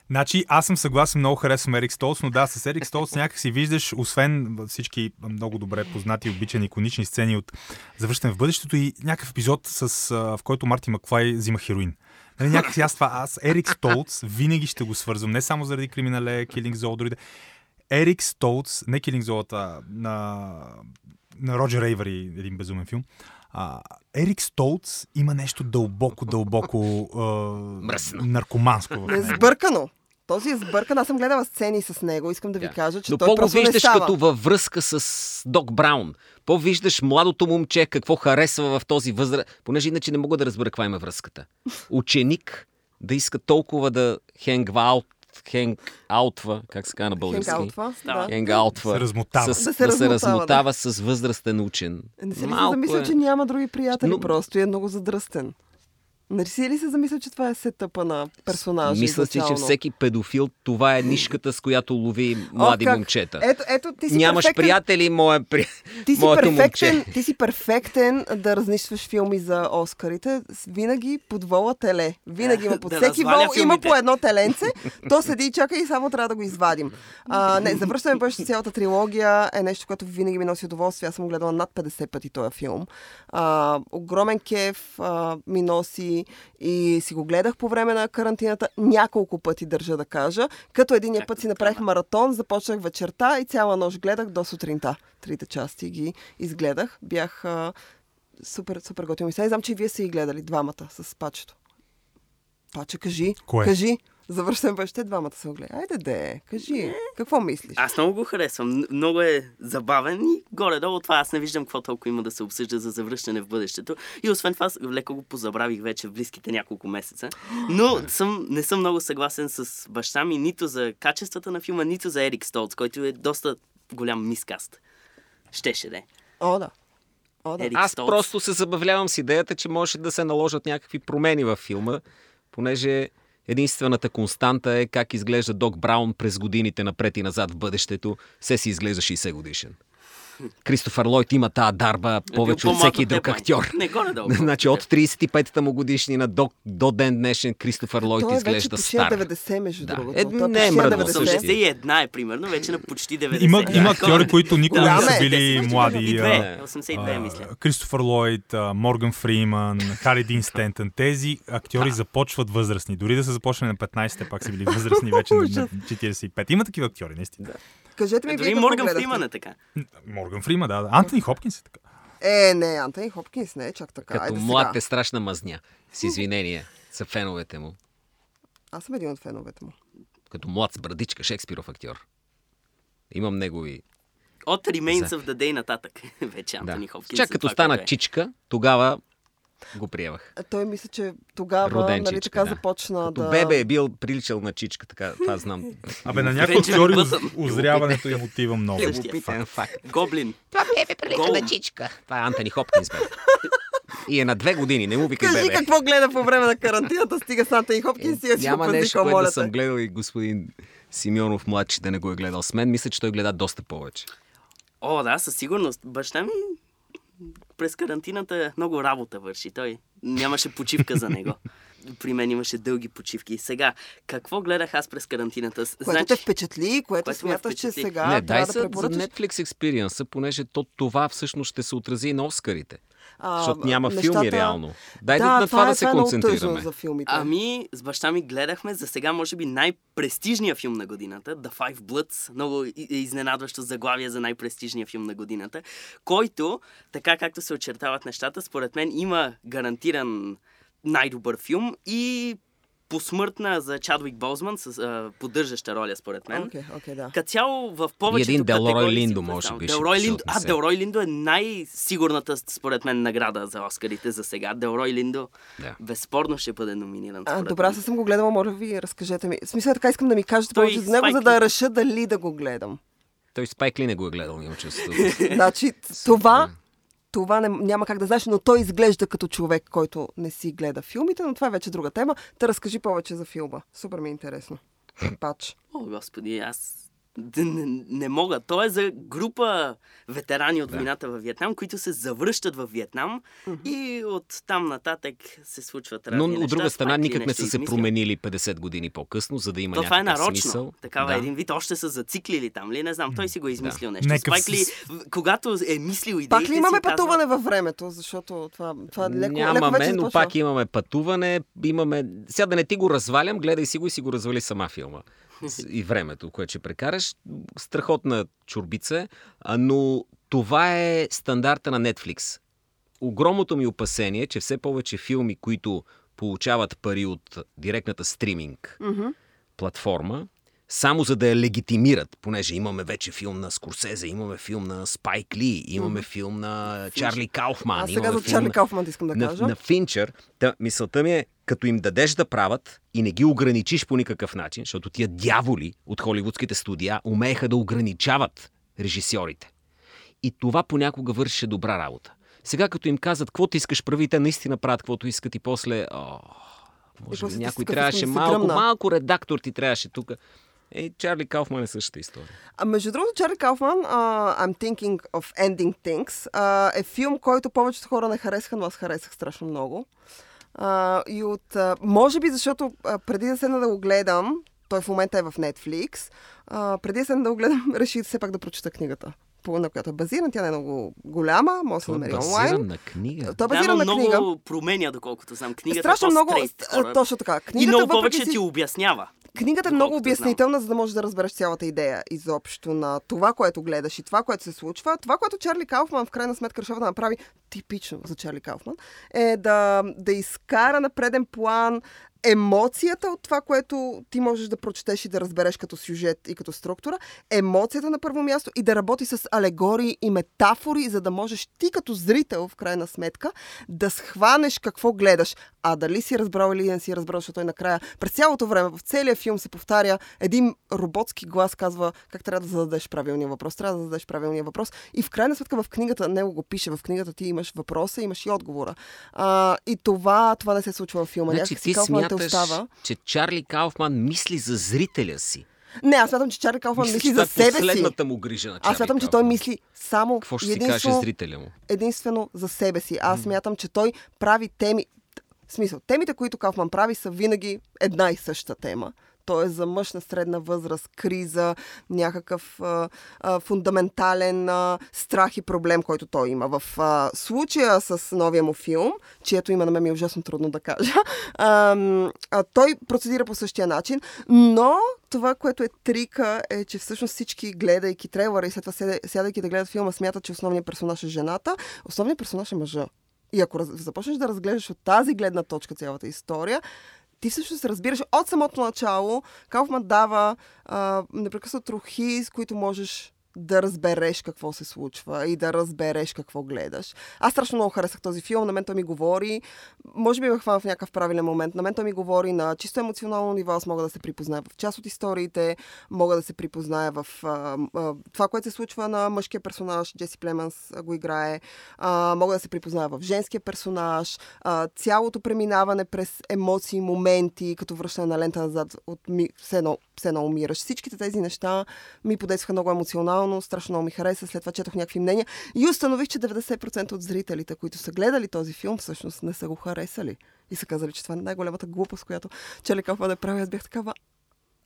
Значи, аз съм съгласен, много харесвам Ерик Столц, но да, с Ерик Столц някак си виждаш, освен всички много добре познати, обичани, иконични сцени от Завръщане в бъдещето и някакъв епизод, с, в който Марти Макфлай взима хероин. Нали, някакси аз това, аз Ерик Столц винаги ще го свързвам, не само заради криминале, Килинг Зол, дори да... Ерик Столц, не Килинг Золата, на, на Роджер Ейвъри, един безумен филм, а, Ерик Столц има нещо дълбоко, дълбоко а, наркоманско в Не него. сбъркано. Този е сбъркан. Аз съм гледала сцени с него. Искам да ви Да. кажа, че Но той по-го просто не виждаш става. като във връзка с Док Браун. По-виждаш младото момче, какво харесва в този възраст. Понеже иначе не мога да разбера каква има връзката. Ученик да иска толкова да хенгваут, хенг аутва, как се казва на български? Хенгаутва. Да. Хенгаутва. Се размотава. С, Да да се се, размотава, размотава с възрастен учен. Не се Малко замисля, е. че няма други приятели Но- просто е много задръстен? Не си ли се замисля, че това е сетъпа на персонажа? Мисля си, че всеки педофил, това е нишката, с която лови млади О, как? момчета. Ето, ето, ти си Нямаш перфектен, приятели, моя при... ти си, моето перфектен, момче. ти си перфектен да разнищваш филми за Оскарите. Винаги под вола теле. Винаги има под Да всеки вол има филмите. по едно теленце. То седи и чака и само трябва да го извадим. А, не, завръщаме бъдеще цялата трилогия е нещо, което винаги ми носи удоволствие. Аз съм гледала над 50 пъти този филм. А, огромен кеф а, ми носи и си го гледах по време на карантината няколко пъти, държа да кажа. Като Както път си направих маратон, започнах вечерта и цяла нощ гледах до сутринта. Трите части ги изгледах. Бях а, супер, супер готино. И сега знам, че и вие са ги гледали двамата с пачето. Паче, кажи. Кое? Кажи. Завършваме бъще, двамата са го гледали. Айде де, кажи. Какво мислиш? Аз много го харесвам. Много е забавен и горе-долу това аз не виждам какво толкова има да се обсъжда за завръщане в бъдещето. И освен това, леко го позабравих вече в близките няколко месеца. Но съм, не съм много съгласен с баща ми нито за качествата на филма, нито за Ерик Столц, който е доста голям мискаст. Щеше да е. О, да. О, да. Ерик Аз Столц. просто се забавлявам с идеята, че може да се наложат някакви промени във филма, понеже единствената константа е как изглежда Док Браун през годините напред и назад в бъдещето. Все си изглежда 60 годишен. Кристофър Лойд има тази дарба повече Бил от всеки друг актьор. Не, горе-долу. Значи от 35-та му годишнина до, до ден днешен Кристофър Лойд Той е вече изглежда на стар. 90, между Да. другото. Е, Той не е почти на мръднал 90. същия. 81 е примерно, вече на почти 90. Има, има Да, актьори, които никога не Голям са е. били И млади. а, две, 82 мисля. Кристофър Лойд, Морган Фриман, Хари Дин Стентън. Тези актьори започват възрастни. Дори да са започнали на 15, те пак са били възрастни вече на, на 45. Има такива актьори, наистина. Кажете ми, вие Дори Морган? Фриман е така. Морган Фриман, да. да. Антони Хопкинс е така. Е, не, Антони Хопкинс не е чак така. Като Айде млад сега. е страшна мазня. С извинение за феновете му. Аз съм един от феновете му. Като млад с брадичка, Шекспиров актьор. Имам негови... От Remains За- of the Day нататък. вече Да. Антони Хопкинс. Чак за като това, стана е. чичка, тогава го приемах. А Той мисля, че тогава, Роден нали чичка, така да. започна Като да... бебе е бил приличал на чичка, така, това знам. Абе, на някои уз- озряването им отива много. Е. Гоблин. Това бебе прилича на чичка. Това е Антони Хопкинс, бе. И е на две години, не му викай Кажи бебе. какво гледа по време на карантината, стига с Антони Хопкинс и Е, Няма нещо, което да съм гледал и господин Симеонов младши да не го е гледал с мен. Мисля, че той гледа доста повече. О, да, със сигурност. Баща ми през карантината много работа върши. Той нямаше почивка за него. При мен имаше дълги почивки. Сега, какво гледах аз през карантината? Което те впечатли, което, Което смяташ, че сега не, дай трябва да се за препоръчаш. Netflix експириенса, понеже то, това всъщност ще се отрази и на Оскарите. А, Защото няма нещата- филми реално. Дай да, на това е, да се е много концентрираме. за филмите. Ами, с баща ми гледахме за сега, може би, най-престижния филм на годината, The Five Bloods, много изненадващо заглавие за най-престижния филм на годината, който, така както се очертават нещата, според мен има гарантиран най-добър филм и посмъртна за Чадвик Болзман с а, поддържаща роля, според мен. Окей, окей, да. Като цяло в повечето един Делрой Линдо, може би, Делрой Линдо, а. Делрой Линдо е най-сигурната, според мен, награда за Оскарите за сега. Делрой Линдо Да. безспорно ще бъде номиниран. А, добре, мен. аз съм го гледала, моля ви, разкажете ми. В смисъл, така искам да ми кажете Той повече за него, за да реша дали да го гледам. Той Спайк ли не го е гледал, има чувство. Значи, това, това не, няма как да знаеш, но той изглежда като човек, който не си гледа филмите, но това е вече друга тема. Та разкажи повече за филма. Супер ми е интересно. Пач. О, господи, аз не, не мога. То е за група ветерани от войната във Виетнам, които се завръщат във Виетнам и от там нататък се случват разни Но неща. от друга страна никак не са се променили 50 години по-късно, за да има То това е нарочно. смисъл. Такава да. един вид още са зациклили там ли? Не знам, той си го е измислил нещо. Нека Спайк Ли, в- когато е мислил идеите Пак ли имаме казва, пътуване във времето? Защото това, това леко, леко Нямаме, вече но пак имаме пътуване. Имаме... Сега да не ти го развалям, гледай си го и си го развали сама филма. И времето, което ще прекараш. Страхотна чурбица но това е стандарта на Netflix. Огромното ми опасение е, че все повече филми, които получават пари от директната стриминг Мгм. платформа, само за да я легитимират, понеже имаме вече филм на Скорсезе, имаме филм на Спайк Ли, имаме филм на Чарли Кауфман. Аз сега за Чарли на- Кауфман искам да на, кажа. на Финчър. Та, мисълта ми е, като им дадеш да правят и не ги ограничиш по никакъв начин, защото тия дяволи от холивудските студия умееха да ограничават режисьорите. И това понякога вършеше добра работа. Сега като им казват, какво ти искаш прави, те наистина правят каквото искат и после... О, може би някой трябваше малко, малко редактор ти трябваше тук. Е, Чарли Кауфман е същата история. А между другото, Чарли Кауфман, uh, I'm thinking of ending things, uh, е филм, който повечето хора не харесаха, но аз харесах страшно много. Uh, и от, uh, може би защото uh, преди да седна да го гледам, той в момента е в Netflix, uh, преди да седна да го гледам, реших все пак да прочета книгата, на която е базирана. Тя не е много голяма, може да се е намери базиран онлайн. на книга. Той е Да, базиран но на много книга. променя, доколкото знам. Книгата Страшно е много, хорър. точно така. И Книгата, много въпреки повече си- ти обяснява. Книгата е много обяснителна, за да можеш да разбереш цялата идея изобщо на това, което гледаш и това, което се случва. Това, което Чарли Кауфман в крайна сметка решава да направи типично за Чарли Кауфман, е да, да изкара на преден план емоцията от това, което ти можеш да прочетеш и да разбереш като сюжет и като структура, емоцията на първо място и да работи с алегории и метафори, за да можеш ти като зрител, в крайна сметка, да схванеш какво гледаш, А дали си разбрал или не си разбрал, защото той накрая, през цялото време, в целия филм се повтаря един роботски глас, казва как трябва да зададеш правилния въпрос, трябва да зададеш правилния въпрос. И в крайна сметка в книгата, него го пише, в книгата ти имаш въпроса, имаш и отговора. А, и това, това не се случва във филма. Значи ти Кауфман те смяташ, остава. че Чарли Кауфман мисли за зрителя си. Не, аз смятам, че Чарли Кауфман мисли че за е себе си. последната му грижа на Чарли Аз смятам, че той мисли само Какво ще си каже единствено, зрителя му? единствено за себе си. Аз смятам, че той прави теми. В смисъл, темите, които Кауфман прави, са винаги една и съща тема. Е за мъж на средна възраст, криза, някакъв а, а, фундаментален а, страх и проблем, който той има. В а, случая с новия му филм, чието има на мен ми е ужасно трудно да кажа, а, а, той процедира по същия начин, но това, което е трика, е, че всъщност всички, гледайки трейлера и след това сядайки да гледат филма, смятат, че основният персонаж е жената, основният персонаж е мъжа. И ако раз... започнеш да разглеждаш от тази гледна точка цялата история, ти всъщност разбираш от самото начало, Кауфман дава а, непрекъснато трохи, с които можеш да разбереш какво се случва и да разбереш какво гледаш. Аз страшно много харесах този филм, на мен той ми говори, може би ме хвана в някакъв правилен момент, на мен той ми говори на чисто емоционално ниво, аз мога да се припозная в част от историите, мога да се припозная в а, а, това, което се случва на мъжкия персонаж, Джеси Племанс го играе, а, мога да се припозная в женския персонаж, а, цялото преминаване през емоции, моменти, като връщане на лента назад от ми, все, едно, все едно умираш. Всичките тези неща ми подействаха много емоционално, страшно много ми хареса, след това четох някакви мнения и установих, че 90% от зрителите, които са гледали този филм, всъщност не са го харесали. И са казали, че това е най-голямата глупост, която Чели Кауфман е прави. Аз бях такава,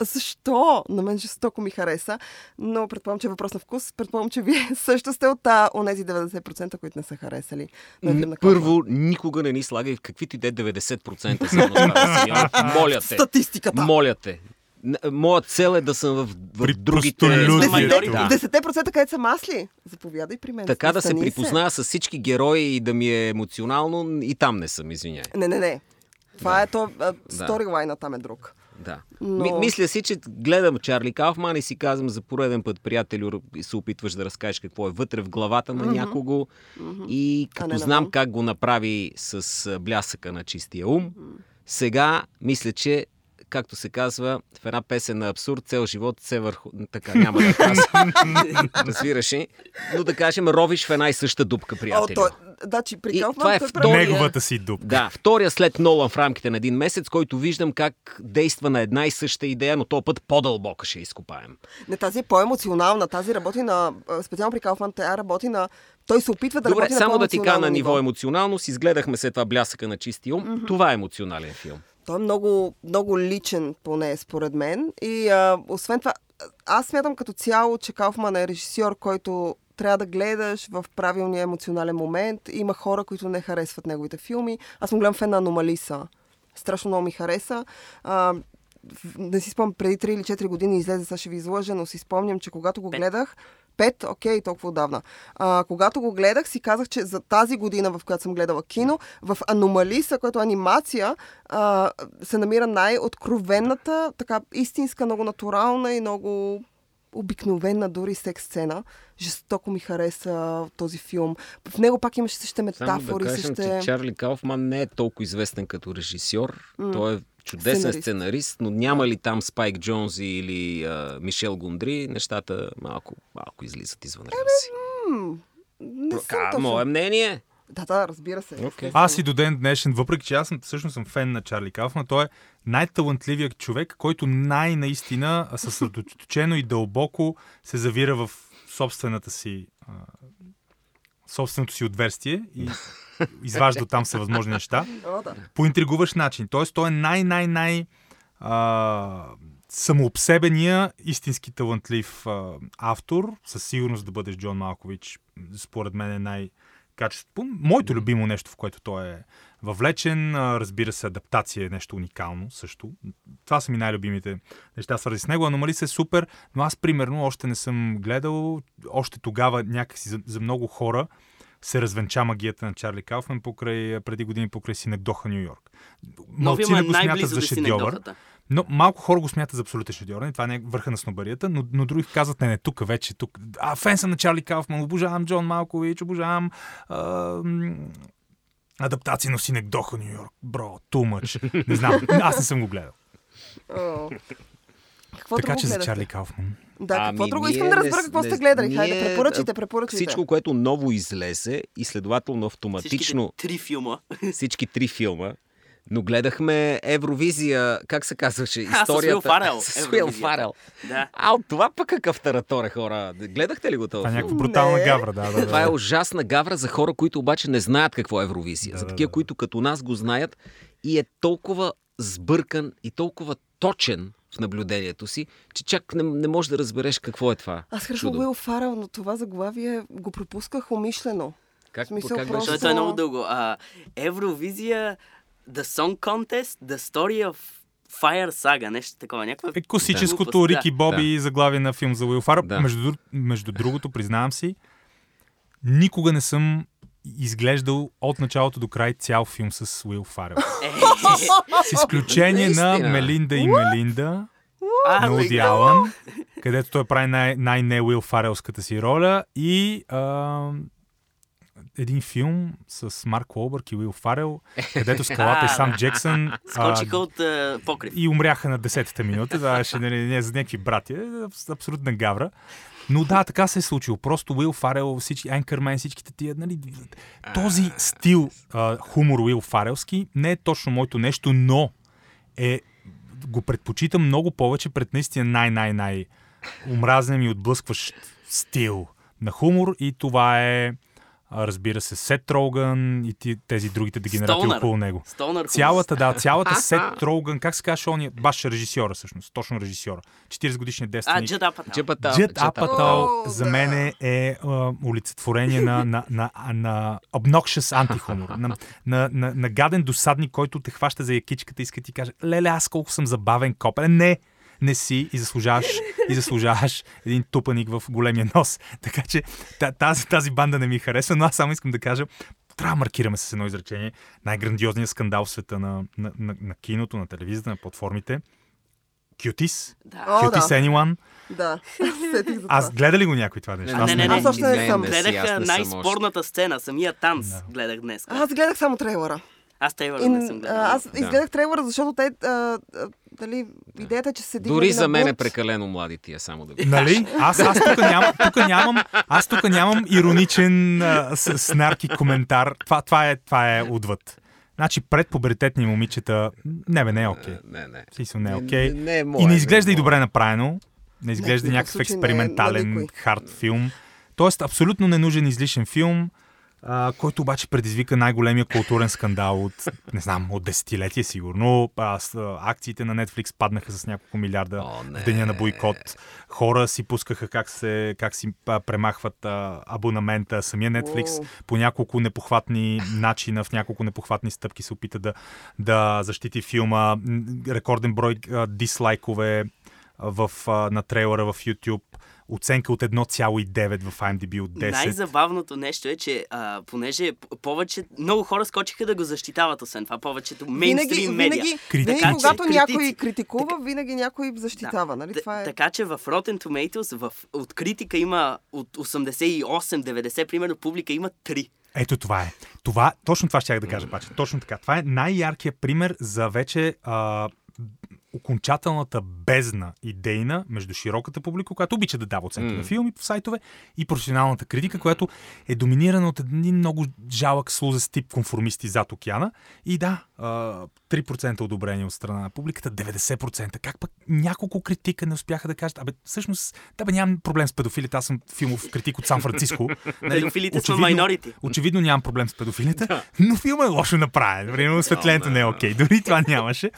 защо? На мен жестоко ми хареса, но предполагам, че е въпрос на вкус. Предполагам, че вие също сте от онези 90%, които не са харесали. на. Първо, никога не ни слагай в каквито де 90% са. Моля те. Статистиката. Моля те. Н- Моя цел е да съм в, в При другите... Да. 10% където са масли. Заповядай при мен. Така да се припозная с всички герои и да ми е емоционално, и там не съм, извиняй. Не, не, не. Това Да. е то. Сторилайна там е друг. Да. Но- Ми, мисля си, че гледам Чарли Кауфман и си казвам за пореден път, приятелю, и се опитваш да разкажеш какво е вътре в главата на някого. И като не знам навън. как го направи с блясъка на чистия ум, сега мисля, че както се казва в една песен на абсурд, цел живот се върху... Така, няма да казвам. Разбираш ли? Но да кажем, ровиш в една и съща дупка, О, приятелю. той, да, че при И това е той втория- Неговата си дупка. Да, втория след Нолан в рамките на един месец, който виждам как действа на една и съща идея, но то път по-дълбока ще изкопаем. Не, тази е по-емоционална. Тази работи на... Специално при Кауфман, тя работи на... Той се опитва да Добре, работи само на да ти кажа на ниво емоционалност, изгледахме след това блясъка на чисти ум. Това е емоционален филм. Той е много, много личен, поне според мен. И а, освен това, аз смятам като цяло, че Кауфман е режисьор, който трябва да гледаш в правилния емоционален момент. Има хора, които не харесват неговите филми. Аз съм голям фен на Аномалиса. Страшно много ми хареса. А, не си спомням, преди 3 или 4 години излезе, сега ще ви излъжа, но си спомням, че когато го гледах, Пет, окей, толкова отдавна. А, когато го гледах, си казах, че за тази година, в която съм гледала кино, в Аномалиса, която е анимация, а, се намира най-откровенната, така истинска, много натурална и много обикновена дори секс сцена. Жестоко ми хареса този филм. В него пак имаше същите Само метафори, да кажем, същите... че Чарли Кауфман не е толкова известен като режисьор. Той е чудесен Сценарист. сценарист, но няма ли там Спайк Джонзи или а, Мишел Гондри, нещата малко, малко излизат извън реда си. М, не съм Ка, точно. Мое мнение. Да, да, разбира се. Окей. естествено. Аз и до ден днешен, въпреки че аз съм, всъщност съм фен на Чарли Кауфман, той е най-талантливият човек, който най-наистина съсредоточено и дълбоко се завира в собствената си а, собственото си отверстие и изважда там всевъзможни неща О, да. по интригуващ начин. Тоест, той е най-най-най самообсебения, истински талантлив а, автор. Със сигурност да бъдеш Джон Малкович, според мен е най- качеството. Моето любимо нещо, в което той е въвлечен. А, Разбира се, адаптация е нещо уникално също. Това са ми най-любимите неща, свързани с него. Аномалис е супер, но аз, примерно, още не съм гледал. Още тогава някакси за, за много хора се развенча магията на Чарли Кауфман покрай, преди години покрай Синекдоха, Нью Йорк. Нови Малцина е го смятат за шедьовър. Но малко хора го смятат за абсолютен шедьовър. Това не е върха на снобарията, но, но други казват, не, не, тук вече, тук. А, фен съм на Чарли Кауфман, обожавам Джон Малкович, обожавам а, адаптация на Синекдоха Нью Йорк. Бро, too much. Не знам, аз не съм го гледал. О. Какво така че за? Чарли Кауфман. Да, какво Ами, друго? ние Искам да разбера какво не сте гледали. Хайде, ние, препоръчайте, а, препоръчайте. Всичко, което ново излезе и следователно автоматично Всичките три филма. всички три филма, но гледахме Евровизия, как се казваше? А, с Историята. Уил Фарел, С Уил. Фарел. Да. А, от това пък какъв тараторе, хора. Гледахте ли го това? Това е някаква брутална Не. гавра, да, да, да. Това е ужасна гавра за хора, които обаче не знаят какво е Евровизия. Да, за да, такива, да. които като нас го знаят и е толкова сбъркан и толкова точен в наблюдението си, че чак не, не можеш да разбереш какво е това. Аз харесвам. Уил Фарел, но това заглавие го пропусках умишлено. Как, В смисъл, как просто- беше? Защото е много дълго. А, Евровизия, The Song Contest, The Story of Fire Saga, нещо такова. Някаква... Е класическото глупост, Рики да. Боби заглавие на филм за Уил Фарел. Да. Между, между другото, признавам си, никога не съм изглеждал от началото до край цял филм с Уил Фарел. Е, С изключение на. Мелинда и Мелинда на Уди. Алън, където той прави най- най-не Уил Фарелската си роля и а, един филм с Марк Уолбърг и Уил Фарел, където скалата и А, сам. Джексън Скочиха от а, покрив. и умряха на 10-та минута. Да, ще нали, не за някакви братя. Абс- Абсолютна гавра. Но да, така се е случило. Просто Уил Фарел, всички, Анкърмен, всичките тия, нали, този стил а, хумор Уил Фарелски не е точно моето нещо, но е, го предпочитам много повече пред наистина най-най-най омразен и отблъскващ стил на хумор и това е а, разбира се, Сет Роган и ти, тези другите дегенерати Стонър. около него. Хумор. Цялата, да, цялата Сет Роган, как се казва, он е баш режисьора всъщност, точно режисьора. 40 годишният А, девственик. Апатал. Джепата, Джет Апатал за мен е а, олицетворение на, на, на, на obnoxious антихумор. На, на, на, на гаден досадник, който те хваща за якичката и иска да ти каже, леле, аз колко съм забавен коп. Е, Не, не си и заслужаваш, и заслужаваш един тупаник в големия нос. Така че та- тази, тази банда не ми харесва, но аз само искам да кажа, трябва да маркираме с едно изречение най-грандиозният скандал в света на, на, на, на киното, на телевизията, на платформите. Кютис. Да. Кютис да. Anyone. Да, сетих за това. Аз гледа ли го някой това нещо? Не, Аз не, не, Аз още не не Гледах съм най-спорната сцена, самия танц Да. гледах днес. Аз гледах само трейлера. Аз Тейлър И, не съм гледал. аз изгледах трейлера, защото те, а, дали, идеята е, че се Дори за мен е прекалено млади тия, само да ви Нали? Аз, аз тук нямам, тук нямам, аз тук нямам ироничен а, с, снарки коментар. Това, това, е, това е отвъд. Значи пред пубертетни момичета, не бе, не е окей. Okay. Не, не. В смисъл не е окей. Не, не е И не изглежда е и добре мое. направено. Не изглежда никакъв някакъв не е експериментален никой. хард филм. Тоест, абсолютно ненужен излишен филм, а, който обаче предизвика най-големия културен скандал от, не знам, от десетилетия сигурно. А, с, а, акциите на Netflix паднаха с няколко милиарда О, не. в деня на бойкот. Хора си пускаха как, се, как си а, премахват а, абонамента. Самия Netflix Уау. по няколко непохватни начина, в няколко непохватни стъпки се опита да, да защити филма. Рекорден брой а, дислайкове в, а, на трейлера в YouTube. Оценка от 1,9 в IMDb от 10. Най-забавното нещо е, че а, понеже повече, много хора скочиха да го защитават, освен това, повечето Винаги, мейнстрим медиа. винаги, Критици. винаги, Така че- когато някой критици. критикува, винаги някой защитава. Нали? Т- Това е... Така че в Rotten Tomatoes в, от критика има от 88-90, примерно, публика има 3. Ето това е. Това, точно това ще я да кажа, паче. Точно така. Това е най-яркият пример за вече а, окончателната бездна идейна между широката публика, която обича да дава оценки М. на филми в сайтове, и професионалната критика, която е доминирана от един много жалък слузест тип конформисти зад океана. И да, а, 3% одобрение от страна на публиката, 90%. Как пък няколко критика не успяха да кажат, абе, всъщност, да бе, нямам проблем с педофилите, аз съм филмов критик от Сан Франциско. Нали, Педофилите очевидно- minority. Очевидно нямам проблем с педофилите, но филма е лошо направен. Примерно осветлението не е окей. Дори това нямаше.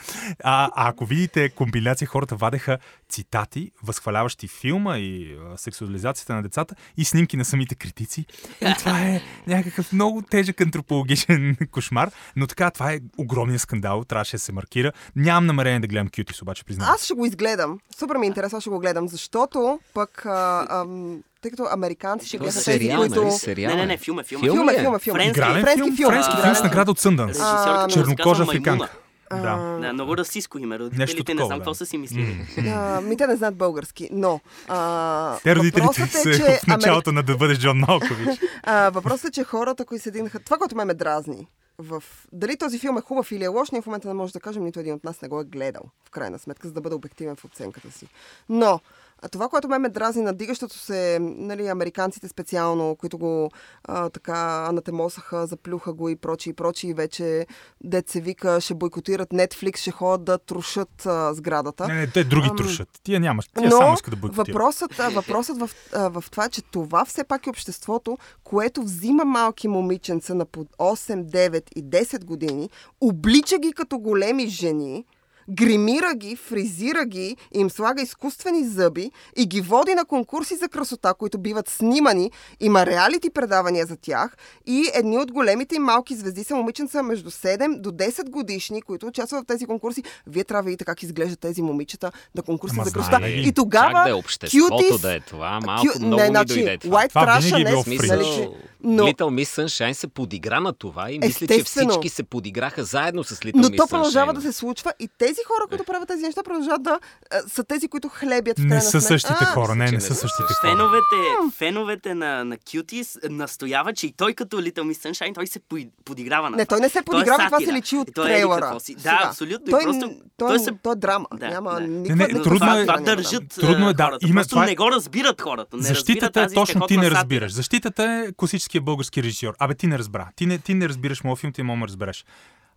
А, а ако видите комбинация, хората вадеха цитати, възхваляващи филма и сексуализацията на децата и снимки на самите критици. И това е някакъв много тежък антропологичен кошмар, но така, това е огромния скандал, трябваше да се маркира. Нямам намерение да гледам Кютис, обаче признавам. Аз ще го изгледам. Супер ми е интересно, ще го гледам, защото пък, а, ам, тъй като американците Ще е бяха гледам тези, сериал, които... нали? Сериал Не, не, е. не, филм е, филм е. Филм Филм е, е? филм е, филм е. Френски- френски филм, филм. френски филм с награда от се Чернокожа африканка. Да. Да, много расистско име. Нещо Родителите не знам да. какво са си мислили. А, ми те не знаят български, но... А, Те родителите е, че в началото на да бъдеш Джон Малкович. А, въпросът е, че хората, които се дигнаха... Това, което ме ме дразни в... Дали този филм е хубав или е лош, ние в момента не може да кажем, нито един от нас не го е гледал, в крайна сметка, за да бъде обективен в оценката си. Но а това, което ме ме дразни на дигащото се, нали, американците специално, които го а, така анатемосаха, заплюха го и прочи и прочи, и вече дет се вика, ще бойкотират Netflix, ще ходят да трушат а, сградата. Не, не, те други Ам, трушат. Тия нямаш. Тия Но само искат да бойкотират. въпросът, а, въпросът в, а, в това, че това все пак е обществото, което взима малки момиченца на по 8, 9 и 10 години, облича ги като големи жени, гримира ги, фризира ги, им слага изкуствени зъби и ги води на конкурси за красота, които биват снимани, има реалити предавания за тях и едни от големите и малки звезди са момиченца между 7 до 10 годишни, които участват в тези конкурси. Вие трябва да видите как изглеждат тези момичета на конкурси Ама за красота. И тогава да е обществото cuties- да е това, малко Кю- много не, ми значи, дойде това. White Това Trash, е не било Смисъл, нали, но, Little Miss Sunshine се подигра на това и мисля, че Естествено. всички се подиграха заедно с Little но Miss то продължава Sunshine. да се случва и тези хора, които правят тези неща, продължават да а, са тези, които хлебят в Не са сметка. същите А, хора. Не, не не са същите хора. Феновете, феновете на, на Cuties настояват, че и той като Little Miss Sunshine, той се по- подиграва на Не, това. той не се Той е подиграва, това се личи от той е трейлера. си. Да, абсолютно. Той, просто, той, той се той е драма. Да, Няма да. никаква Не, не, трудно това, е- това държат Трудно е, да, хората. има- Просто това е- не го разбират хората. Не Защитата е точно ти не разбираш. Защитата е класическия български режисьор. Абе, ти не разбра. Ти не, ти не разбираш моят филм, ти не мога да разбереш.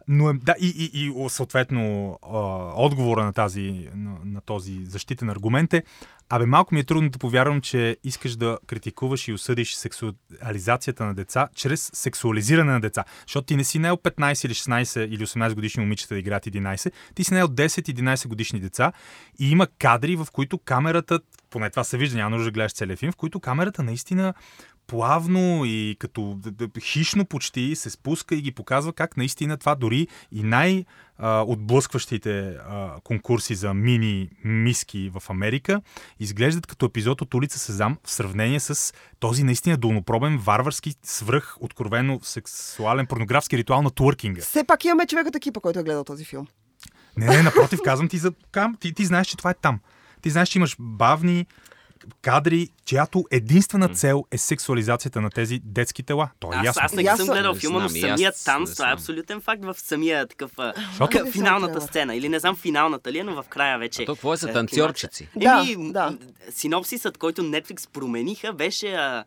Но е, да, и, и, и съответно а, отговора на, тази, на, на този защитен аргумент е Абе, малко ми е трудно да повярвам, че искаш да критикуваш и осъдиш сексуализацията на деца чрез сексуализиране на деца. Защото ти не си наел 15 или 16 или 18 годишни момичета да играят 11, ти си наел 10-11 годишни деца и има кадри, в които камерата, поне това се вижда, няма нужда да гледаш целият филм, в които камерата наистина плавно и като хищно почти се спуска и ги показва как наистина това дори и най- отблъскващите конкурси за мини миски в Америка изглеждат като епизод от улица Сезам в сравнение с този наистина долнопробен, варварски, свръх, откровено сексуален, порнографски ритуал на творкинга. Все пак имаме човек от екипа, който е гледал този филм. Не, не, напротив, казвам ти за кам. Ти, ти знаеш, че това е там. Ти знаеш, че имаш бавни кадри, чиято единствена цел е сексуализацията на тези детски тела. То е Аз, ясно. аз не Ясно. съм гледал Не филма, но аз танц, това е абсолютен факт в самия такъв къ- финалната сцена. Или не знам финалната ли е, но в края вече. А то какво е за е, танцорчици? Да, Еми, да. синопсисът, който Netflix промениха, беше а,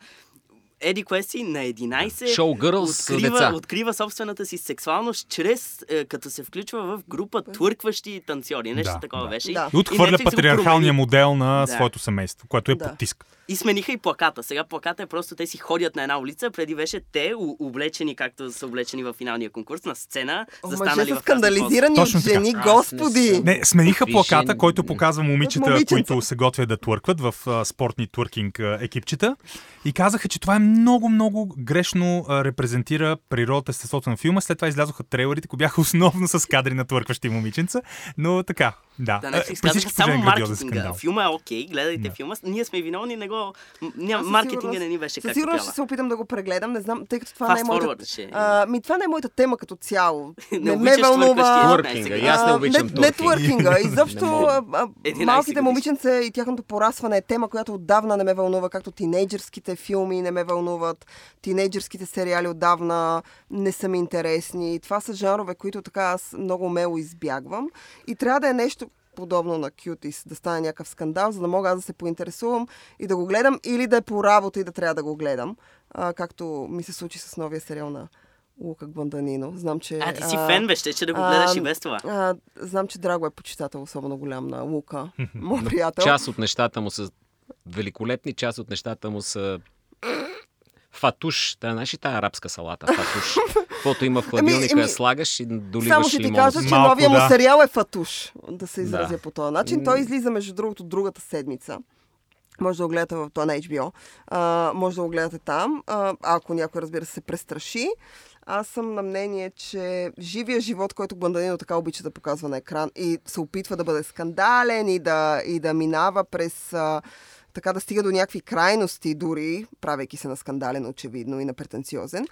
Еди Квеси на 11 Showgirls открива, деца. открива собствената си сексуалност, чрез е, като се включва в група твъркващи танцори. Нещо Да, такова да. беше. Да. И отхвърля патриархалния промени. модел на Да. своето семейство, което е Да. потиск. И смениха и плаката. Сега плаката е просто те си ходят на една улица, преди беше те у- облечени, както са облечени в финалния конкурс, на сцена, О, застанали са скандализирани от жени, не господи! съм. Не, смениха плаката, който показва момичета, момиченца. които се готвят да твъркват в а, спортни твъркинг а, екипчета. И казаха, че това е много, много грешно а, репрезентира природата, естеството на филма. След това излязоха трейлерите, които бяха основно с кадри на твъркващи момиченца. Но така, да. Да, Netflix казаха всички само маркетинга. Филма е окей, гледайте Да. филма. Ние сме виновни, не го... Няма, маркетинга сигурност- не ни беше както сигурност ще се опитам да го прегледам, не знам, тъй като това не е Fast моята... forward ще е. А, ми това не е моята тема като цяло. Не не ме вълнува... Творкинга. И аз не обичам не, не творкинг. творкинга. Не Изобщо мога. а, а, 11 малките момиченца и тяхното порастване е тема, която отдавна не ме вълнува, както тинейджърските филми не ме вълнуват, тинейджърските сериали отдавна не са ми интересни. Това са жанрове, които така аз много умело избягвам. И трябва да е нещо подобно на Cuties, да стане някакъв скандал, за да мога аз да се поинтересувам и да го гледам, или да е по работа и да трябва да го гледам, а, както ми се случи с новия сериал на Лука Гванданино. Знам, че... А, ти си фен, бе, ще, че да го гледаш и без това. А, знам, че Драго е почитател особено голям на Лука, мой приятел. Част от нещата му са великолепни, част от нещата му са фатуш. Да, знаеш ли тази арабска салата? Фатуш. Каквото има в хладилника, ами, я слагаш и доливаш Само ще ти лимон. кажа, че Малко, новия му да. сериал е Фатуш, да се изразя Да. по този начин. Той излиза, между другото, другата седмица. Може да го гледате в това на HBO. А, може да го гледате там, а, ако някой, разбира се, се престраши. Аз съм на мнение, че живия живот, който Банданино така обича да показва на екран и се опитва да бъде скандален и да, и да минава през... А, така да стига до някакви крайности, дори, правейки се на скандален, очевидно, и на претенциозен.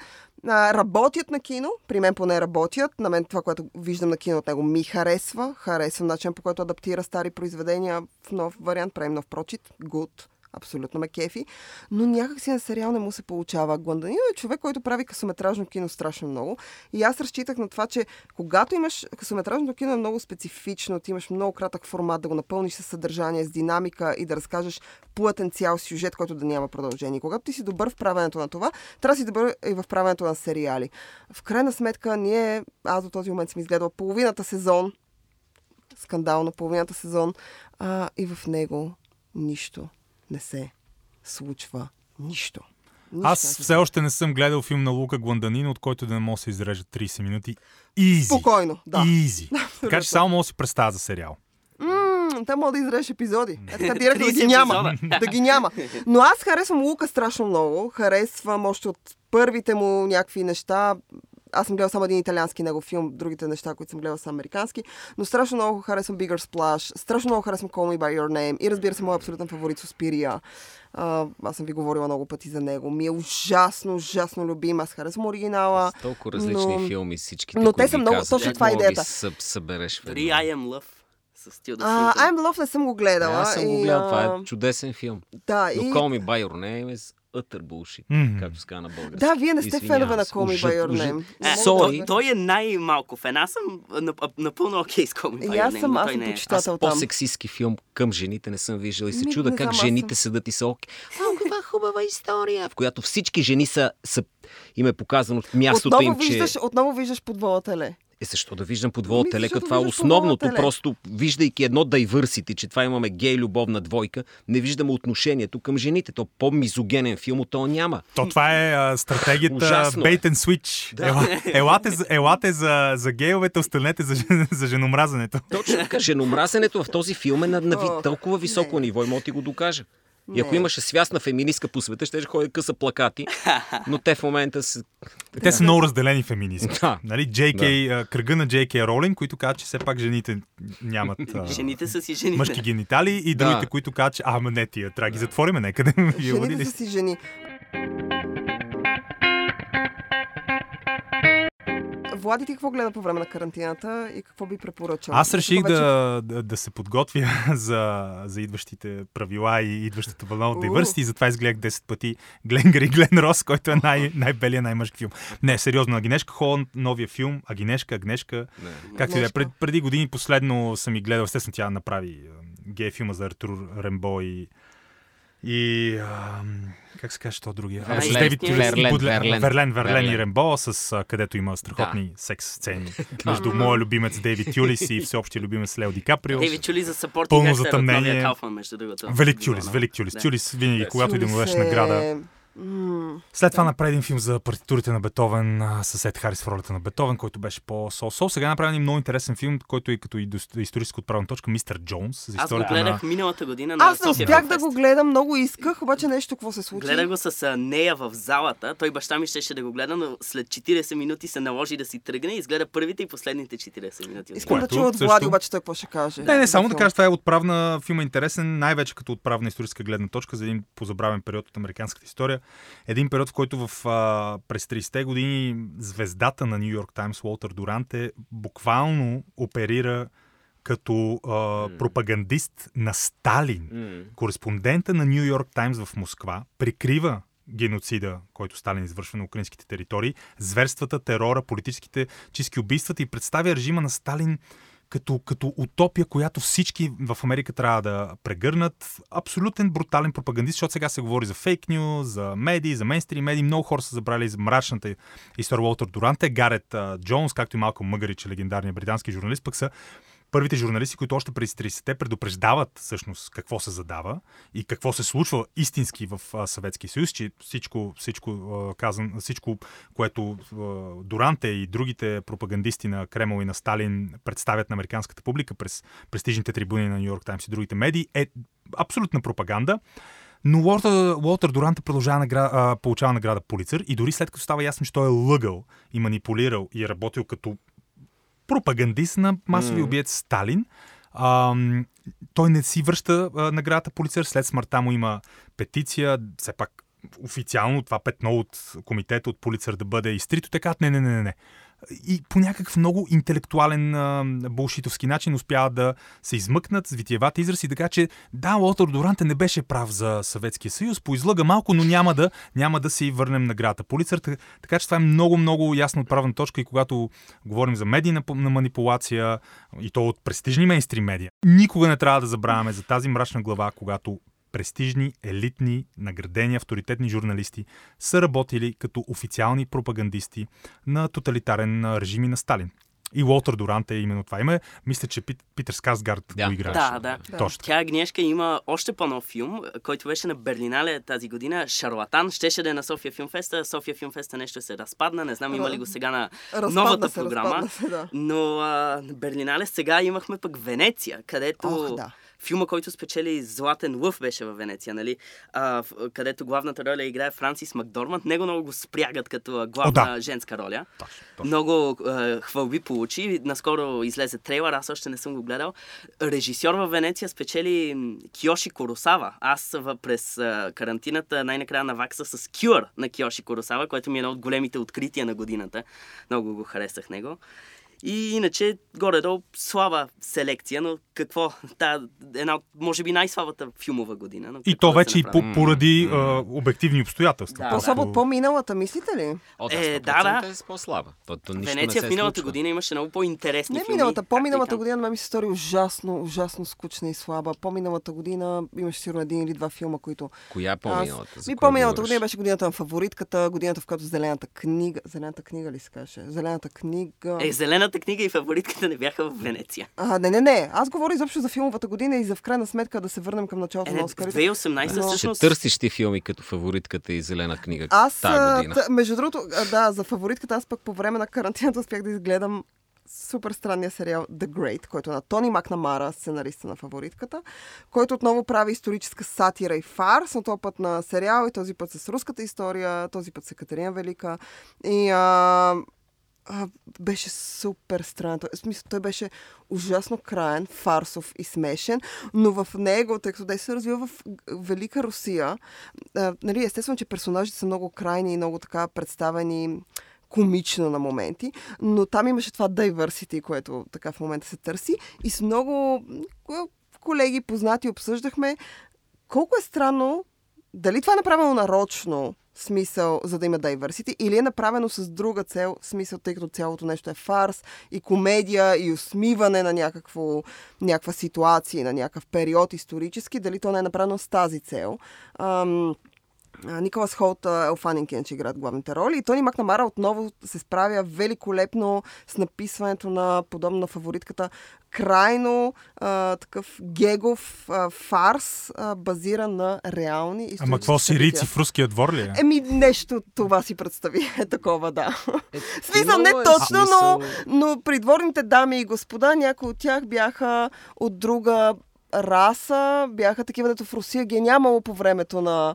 А, работят на кино, при мен поне работят. На мен това, което виждам на кино от него, ми харесва. Харесвам начин по който адаптира стари произведения в нов вариант, правим нов прочит. Good. Абсолютно ме кефи. Но някак си на сериал не му се получава. Гуанданин е човек, който прави късометражно кино страшно много. И аз разчитах на това, че когато имаш късометражното кино е много специфично, ти имаш много кратък формат да го напълниш с съдържание, с динамика и да разкажеш плътен цял сюжет, който да няма продължение. Когато ти си добър в правенето на това, трябва да си добър и в правенето на сериали. В крайна сметка, ние, аз до този момент съм изгледала половината сезон, скандално половината сезон, а, и в него нищо не се случва. Нищо. Нищо Аз все още не съм гледал филм на Лука Гуанданин, от който да не мога да се изрежат 30 минути. Изи. Спокойно, да. Изи. Така че само мога да си представя за сериал. Те мога да изрежеш епизоди. Е, така директно да 30 ги няма. да ги няма. Но аз харесвам Лука страшно много. Харесвам още от първите му някакви неща. Аз съм гледал само един италиански негов филм, другите неща, които съм гледал са американски, но страшно много харесвам Bigger Splash, страшно много харесвам Call Me By Your Name и разбира се, моят абсолютен фаворит Суспирия. А, аз съм ви говорила много пъти за него. Ми е ужасно, ужасно любим. Аз харесвам оригинала. С толкова различни но- филми всичките, но те са много- точно това е да идеята. съб- събереш в Дори? I am Love с Тилда А, Свинтън. I'm Love не съм го гледала. Аз съм го гледал, това е чудесен филм. Да, Но и... Call Me By Your Name is utter bullshit, Мгм. както се на български. Да, вие не сте фенове на. Call Me By Your Name. Е, Sorry. той, той е най-малко фен. Аз съм нап- напълно окей с Call Me By аз Your Name, съм, но аз съм е. Аз почитател там. по-сексистски филм към жените не съм виждал и се Ми, чуда как знам, аз жените съм- седат и са оки. А, каква хубава история! В която всички жени са, са им е показано мястото Отново им, че... виждаш, отново виждаш подвола теле. Е, защо да виждам подвола Ами, теле, защото като това е основното, просто виждайки едно diversity, че това имаме гей любовна двойка, не виждаме отношението към жените. То по-мизогенен филм от то няма. То това е а, стратегията Ужасно е. bait and switch. Ела, елате за, елате за, за гейовете, останете за, за женомразенето. Точно така, женомразенето в този филм е на, на Ох, толкова високо не. ниво и мога да ти го докажа. И ако имаше свясна феминистка по света, ще ходят къса плакати, но те в момента са... Те са много разделени феминистки. Да. Нали, JK, а, кръга на JK Ролинг, които казват, че все пак жените нямат а, Жените са си жените. мъжки генитали и другите, Да. които казват, че а, ма не, тия, трябва да ги затвориме, нека да ви Жените са си жени. Влади, ти какво гледа по време на карантината и какво би препоръчал? Аз реших вече- да, да, да се подготвя за, за идващите правила и идващата вълна от diversity и затова изгледах 10 пъти Гленгър и Глен Рос, който е най- най-белия, най-мъжки филм. Не, сериозно, Агнешка Холанд, новия филм, Агнешка, Агнешка, Не. както и да е. Пред, преди години последно съм и гледал, естествено тя направи гей филма за Артур Рембо и и а, как се каже то другия? А, с Верлен. Дейвид Тюлис и Верлен, Будлен- Верлен. Верлен, Верлен и Верлен. Рембо, с, а, където има страхотни секс сцени между моя любимец Дейвид Тюлис и всеобщия любимец Лео Ди Каприо. Дейвид Чули за съпорт Пълно от затъмнение. новия Кауфман, между другото. Велик Тюлис. Велик Тюлис. Да. Тюлис винаги, когато да му Тюлис дадеш е- награда. След това направи един филм за партитурите на Бетовен с Ед Харис в ролята на Бетовен, който беше по-сол-сол. Сега направи един много интересен филм, който е като историческа отправна точка, Мистер Джонс, за Аз го гледах на... миналата година на Аз не успях да го гледам, много исках, обаче нещо какво се случи. Гледах го с а, нея в залата. Той баща ми щеше да го гледа, но след 40 минути се наложи да си тръгне и изгледа първите и последните 40 минути. Искам да чуя от също- Влади, обаче той какво ще каже. Не, не, само да кажа, това е отправна филм е интересен, най-вече като отправна историческа гледна точка за един позабравен период от американската история. Един период, в който в, а, през 30-те години звездата на Нью Йорк Таймс, Уолтер Дуранте, буквално оперира като а, пропагандист на Сталин. М. Кореспондента на Нью Йорк Таймс в Москва прикрива геноцида, който Сталин извършва на украинските територии, зверствата, терора, политическите чистки убийствата и представя режима на Сталин като, като утопия, която всички в Америка трябва да прегърнат. Абсолютен брутален пропагандист, защото сега се говори за фейк нюз, за медии, за мейнстрим медии. Много хора са забрали за мрачната история Уолтер Дуранте. Гарет Джонс, както и Малком Мъгарич, легендарният британски журналист, пък са първите журналисти, които още през 30-те предупреждават всъщност какво се задава и какво се случва истински в Съветския съюз, че всичко, всичко, казан, всичко което а, Дуранте и другите пропагандисти на Кремъл и на Сталин представят на американската публика през престижните трибуни на Нью Йорк Таймс и другите медии е абсолютна пропаганда. Но Уолтер, Уолтер Дуранте продължава награда, а, получава награда Полицър и дори след като става ясно, че той е лъгал и манипулирал и е работил като пропагандист на масови М. убиец Сталин. Ам, той не си връща а, наградата Полицер. След смъртта му има петиция. Все пак официално това петно от комитета от Полицер да бъде изтрито. Така, не, не, не, не, не. И по някакъв много интелектуален а, начин успяват да се измъкнат с витиевата изрази, така че да, Лотър Доранте не беше прав за Съветския съюз, поизлъга малко, но няма да, няма да си върнем награда. Полицар, така че това е много, много ясно отправна точка и когато говорим за медийна манипулация и то от престижни мейнстрим медия, никога не трябва да забравяме за тази мрачна глава, когато престижни, елитни, наградени, авторитетни журналисти са работили като официални пропагандисти на тоталитарен режим на Сталин. И Уолтер Дурант е именно това име. Мисля, че Пит, Питър Скасгард да. го играе. Да, да. Точно. Тя Агнешка има още по-нов филм, който беше на Берлинале тази година. Шарлатан. Щеше да е на София Филмфеста. София Филмфеста нещо се разпадна. Не знам има ли го сега на Разпадна новата се, програма. Се, да. Но а, на Берлинале сега имахме пък Венеция, където Ох, да. Филма, който спечели Златен лъв беше в Венеция, нали? А, където главната роля играе Франсис Макдорманд. Него много го спрягат като а, главна О, да. женска роля. Точно, точно. Много е, хвалби получи. Наскоро излезе трейлър, аз още не съм го гледал. Режисьор в Венеция спечели Киоши Коросава. Аз през е, карантината най-накрая навакса с Cure на Киоши Коросава, което ми е едно от големите открития на годината. Много го харесах него. И иначе, горе-долу, слаба селекция, но какво? Та, една от, може би, най-слабата филмова година. Но И то да вече и по, поради а, обективни обстоятелства. Да, По-слабо от по-миналата, мислите ли? О, да, Е, 100% да, да. е по-слаба. То, то нищо Венеция не в миналата случва. година имаше много по-интересни Не филми. миналата, както и по-миналата година ме ми се стори ужасно, ужасно скучна и слаба. По-миналата година имаше сигурно един или два филма, които... Коя е по-миналата? За Ми по-миналата година беше годината на фаворитката, годината в която зелената книга... Зелената книга ли се каже? Зелената книга... Е, зелената книга и фаворитката не бяха в Венеция. А, не, не, не. Аз говоря изобщо за филмовата година и за в крайна сметка да се върнем към началото Е, на Оскарите. 2018 Но- Ще всъщност... търсиш ти филми като фаворитката и зелена книга Аз, тази година. т- между другото, да, за фаворитката, аз пък по време на карантината успях да изгледам супер странния сериал The Great, който е на Тони Макнамара, сценариста на фаворитката, който отново прави историческа сатира и фарс, но този път на сериал и този път с руската история, този път с Екатерина Велика. И а, а, беше супер странен. В смисъл, той беше ужасно краен, фарсов и смешен, но в него, тъй като се развива в Велика Русия, а, нали, естествено, че персонажите са много крайни и много така представени комично на моменти, но там имаше това diversity, което така в момента се търси и с много колеги, познати обсъждахме колко е странно дали това е направено нарочно, смисъл, за да има diversity, или е направено с друга цел, смисъл, тъй като цялото нещо е фарс и комедия и усмиване на някакво, някаква ситуация, на някакъв период исторически, дали то не е направено с тази цел. Ам, Николас Холт Елфанин Кенч играят главните роли и Тони Макнамара отново се справя великолепно с написването на подобно на фаворитката крайно а, такъв гегов а, фарс, а, базиран на реални исторически Ама какво сирийци в руския двор ли е? Еми, нещо това си представи. Е такова, да. Е, Смисъл, не е точно, но, но придворните дами и господа, някои от тях бяха от друга раса, бяха такива, дето в Русия ги е нямало по времето на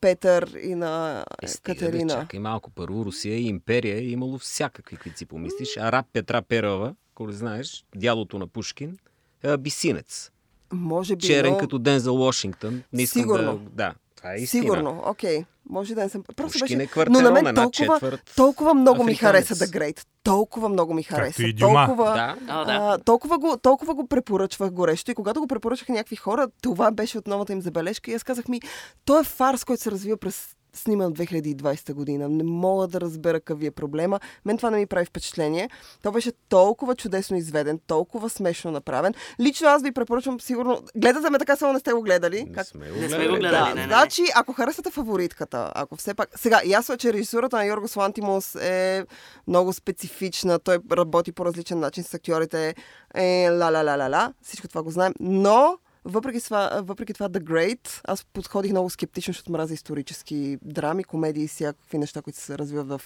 Петър и на Е, Катерина. чакай малко. Първо Русия и империя е имало всякакви, които си помислиш. Араб Петра Перова, ако не знаеш, дядото на Пушкин, е абисинец. Може би, Черен но... като Дензел Вашингтон. Не искам Сигурно. Да, да, това е истина. Сигурно, окей. Може да не съм... Просто Пушкин беше... е Но на мен толкова, четвърт толкова много ми африканец. хареса The Great. Толкова много ми хареса. и Дюма. Толкова, Да. А, да. А, толкова, го, толкова го препоръчвах горещо и когато го препоръчаха някакви хора, това беше от новата им забележка и аз казах ми, той е фарс, който се развива през сниман 2020 година. Не мога да разбера какъв ви е проблема. Мен това не ми прави впечатление. То беше толкова чудесно изведен, толкова смешно направен. Лично аз ви препоръчвам сигурно... Гледате ме така, само не сте го гледали. Не Как? сме Не сме го гледали. гледали, Да, не, не, не. значи, ако харесвате фаворитката, ако все пак... Сега, ясно е, че режисурата на Йоргос Лантимос е много специфична. Той работи по различен начин с актьорите. Е, ла-ла-ла-ла-ла. Всичко това го знаем. Но, въпреки това, въпреки това The Great, аз подходих много скептично, защото мразя исторически драми, комедии и всякакви неща, които се развиват в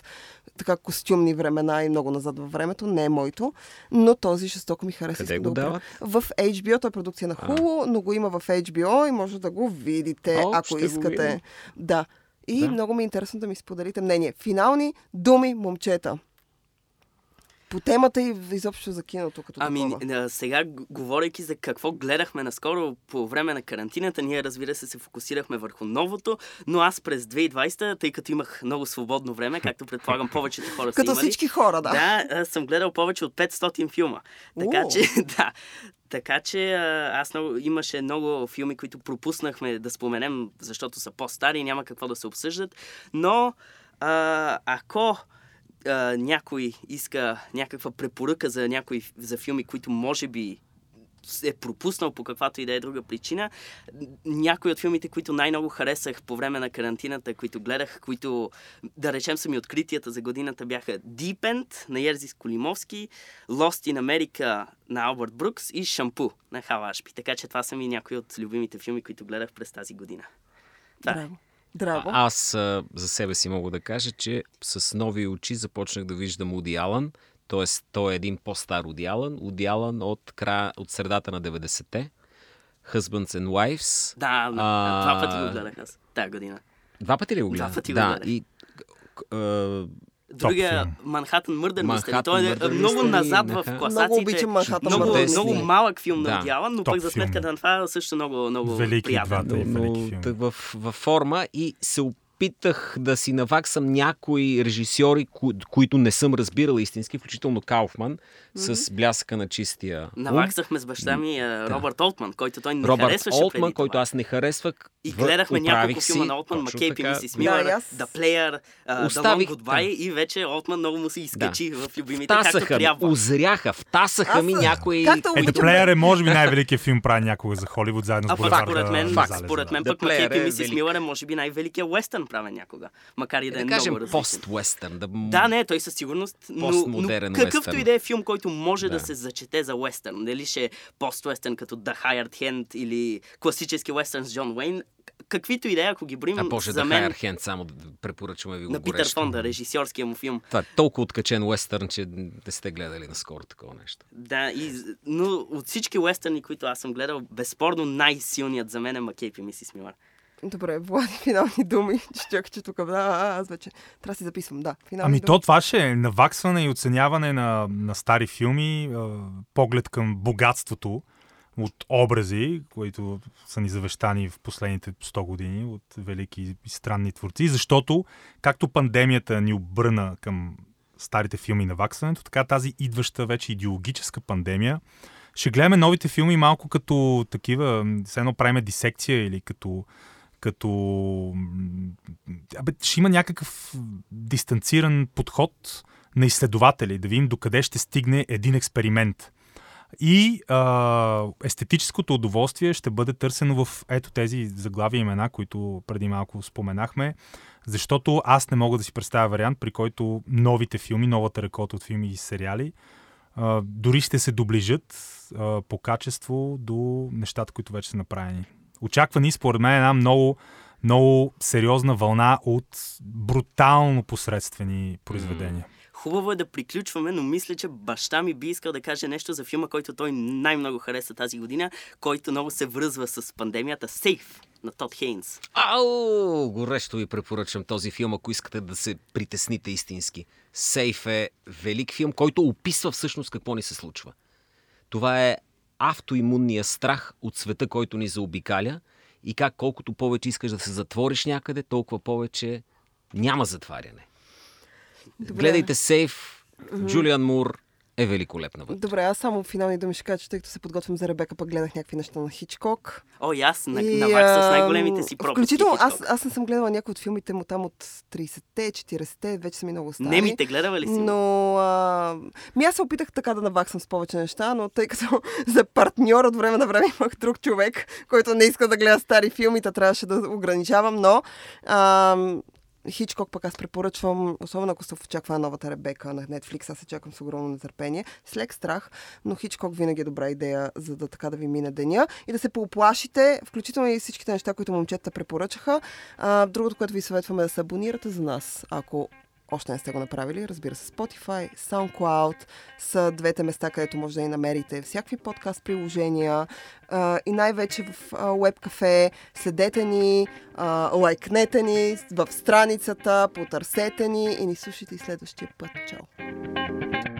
така костюмни времена и много назад във времето. Не е моето. Но този жестоко ми хареса. Къде го да дават? в HBO, той е продукция на Hulu, но го има в HBO и може да го видите, О, ако искате. Да. И Да. много ми е интересно да ми споделите мнение. Финални думи, момчета. По темата и изобщо за киното като Ами, такова. сега, говорейки за какво гледахме наскоро по време на карантината, ние разбира се се фокусирахме върху новото, но аз през 2020, тъй като имах много свободно време, както предполагам повечето хора са Като всички хора, да. да, съм гледал повече от 500 филма. Така О. че, да. Така че аз много, имаше много филми, които пропуснахме да споменем, защото са по-стари и няма какво да се обсъждат. Но а, ако а, някой иска някаква препоръка за някои за филми, които може би е пропуснал по каквато и да е друга причина. Някои от филмите, които най-много харесах по време на карантината, които гледах, които, да речем, са ми откритията за годината, бяха Deep End на Ерзи Сколимовски, Lost in America на Албърт Брукс и Шампу на Хал Ашпи. Така че това са ми някои от любимите филми, които гледах през тази година. Да. Драго. Драго. А- Аз а, за себе си мога да кажа, че с нови очи започнах да виждам Уди Алън. Тоест, той е един по-стар Уди Алън. Уди Алън от, края, от средата на 90-те. Husbands and Wives. Да, А, два пъти го гледах аз тази година. Два пъти ли го Два гледа? пъти го да, гледах. и а, Другия филм. Манхатън Мърдър Мистери. Manhattan Той е много назад в класациите. Много обичам Манхатън много, много малък филм Да. на Одиала, но пък за филм. сметка на това също много, много Велики приятен. двата. и но, велики тък в, във форма и се опитах да си наваксам някои режисьори, ко, които не съм разбирал истински, включително Кауфман, с блясъка на чистия. Наваксахме с баща ми а, Робърт Олтман, който той не Робърт харесваше Олтман, преди който това. аз не харесвах. И гледахме няколко си, филма на Олтман, Макейп и така. Мисис Милър, Да, аз- The Player, uh, Оставих- The Long Goodbye и вече Олтман много му се изкачи в любимите, както Втасаха ми, трябва. озряха, втасаха Аз, ми а, някои... както Е, The Player е може би най-великият филм прави някога за Холивуд, заедно А с пък Булеварда според мен, според да. мен пък Макейп и е Мисис. Милър е може би най-великият уестърн правен някога. Макар и да, да е кажем много различен. пост-вестърн. Да, Да, не, той със сигурност. Но, но какъвто уестърн. и да е филм, който може да. Да. се зачете за уестърн, дали ще е пост-уестърн като The Hired Hand или класически уестърн с Джон Уейн, каквито и да е, ако ги броим, А може за да мен Хайер Хенд, само да препоръчваме ви го на Питър. Фонда, режисьорския му филм. Това е толкова откачен уестърн, че не сте гледали наскоро такова нещо. Да, и, но от всички уестърни, които аз съм гледал, безспорно най-силният за мен е Макейп и Мисис Милър. Добре, Влади, финални думи. Ще чакай, че тук. Да, аз вече трябва да си записвам. Да, финални Ами думи. то това ще е наваксване и оценяване на, на стари филми, поглед към богатството от образи, които са ни завещани в последните 100 години от велики и странни творци, защото както пандемията ни обърна към старите филми на ваксването, така тази идваща вече идеологическа пандемия ще гледаме новите филми малко като такива, все едно правиме дисекция или като като... Абе, ще има някакъв дистанциран подход на изследователи, да видим докъде ще стигне един експеримент. И а, естетическото удоволствие ще бъде търсено в ето тези заглави имена, които преди малко споменахме, защото аз не мога да си представя вариант, при който новите филми, новата рекорд от филми и сериали, а, дори ще се доближат а, по качество до нещата, които вече са направени. Очаква ни, според мен, една много, много сериозна вълна от брутално посредствени произведения. Хубаво е да приключваме, но мисля, че баща ми би искал да каже нещо за филма, който той най-много хареса тази година, който много се връзва с пандемията. Сейф на Тод Хейнс. Ау! Горещо ви препоръчвам този филм, ако искате да се притесните истински. Сейф е велик филм, който описва всъщност какво ни се случва. Това е автоимунния страх от света, който ни заобикаля и как колкото повече искаш да се затвориш някъде, толкова повече няма затваряне. Добре. Гледайте Сейф. Джулиан Мур е великолепна вътре. Добре, аз само финални думи ще кажа, че тъй като се подготвям за Ребека, пък гледах някакви неща на Хичкок. О, и аз на, И, на Вакс с най-големите си пропуски. Включително, аз, аз не съм гледала някои от филмите му там от 30-те, 40-те, вече са ми много стари. Немите гледава ли си? Но а, ми аз се опитах така да наваксам с повече неща, но тъй като за партньор от време на време имах друг човек, който не иска да гледа стари филми, та трябваше да ограничавам, но а, Хичкок пък аз препоръчвам, особено ако сте в очаква новата Ребека на Netflix, аз се чакам с огромно нетърпение, с лек страх, но Хичкок винаги е добра идея, за да така да ви мине деня и да се пооплашите, включително и всичките неща, които момчета препоръчаха. А, другото, което ви съветваме е да се абонирате за нас, ако още не сте го направили, разбира се, Spotify, SoundCloud са двете места, където може да ни намерите всякакви подкаст приложения а, и най-вече в а, Web Cafe. Следете ни, а, лайкнете ни в страницата, потърсете ни и ни слушайте и следващия път. Чао!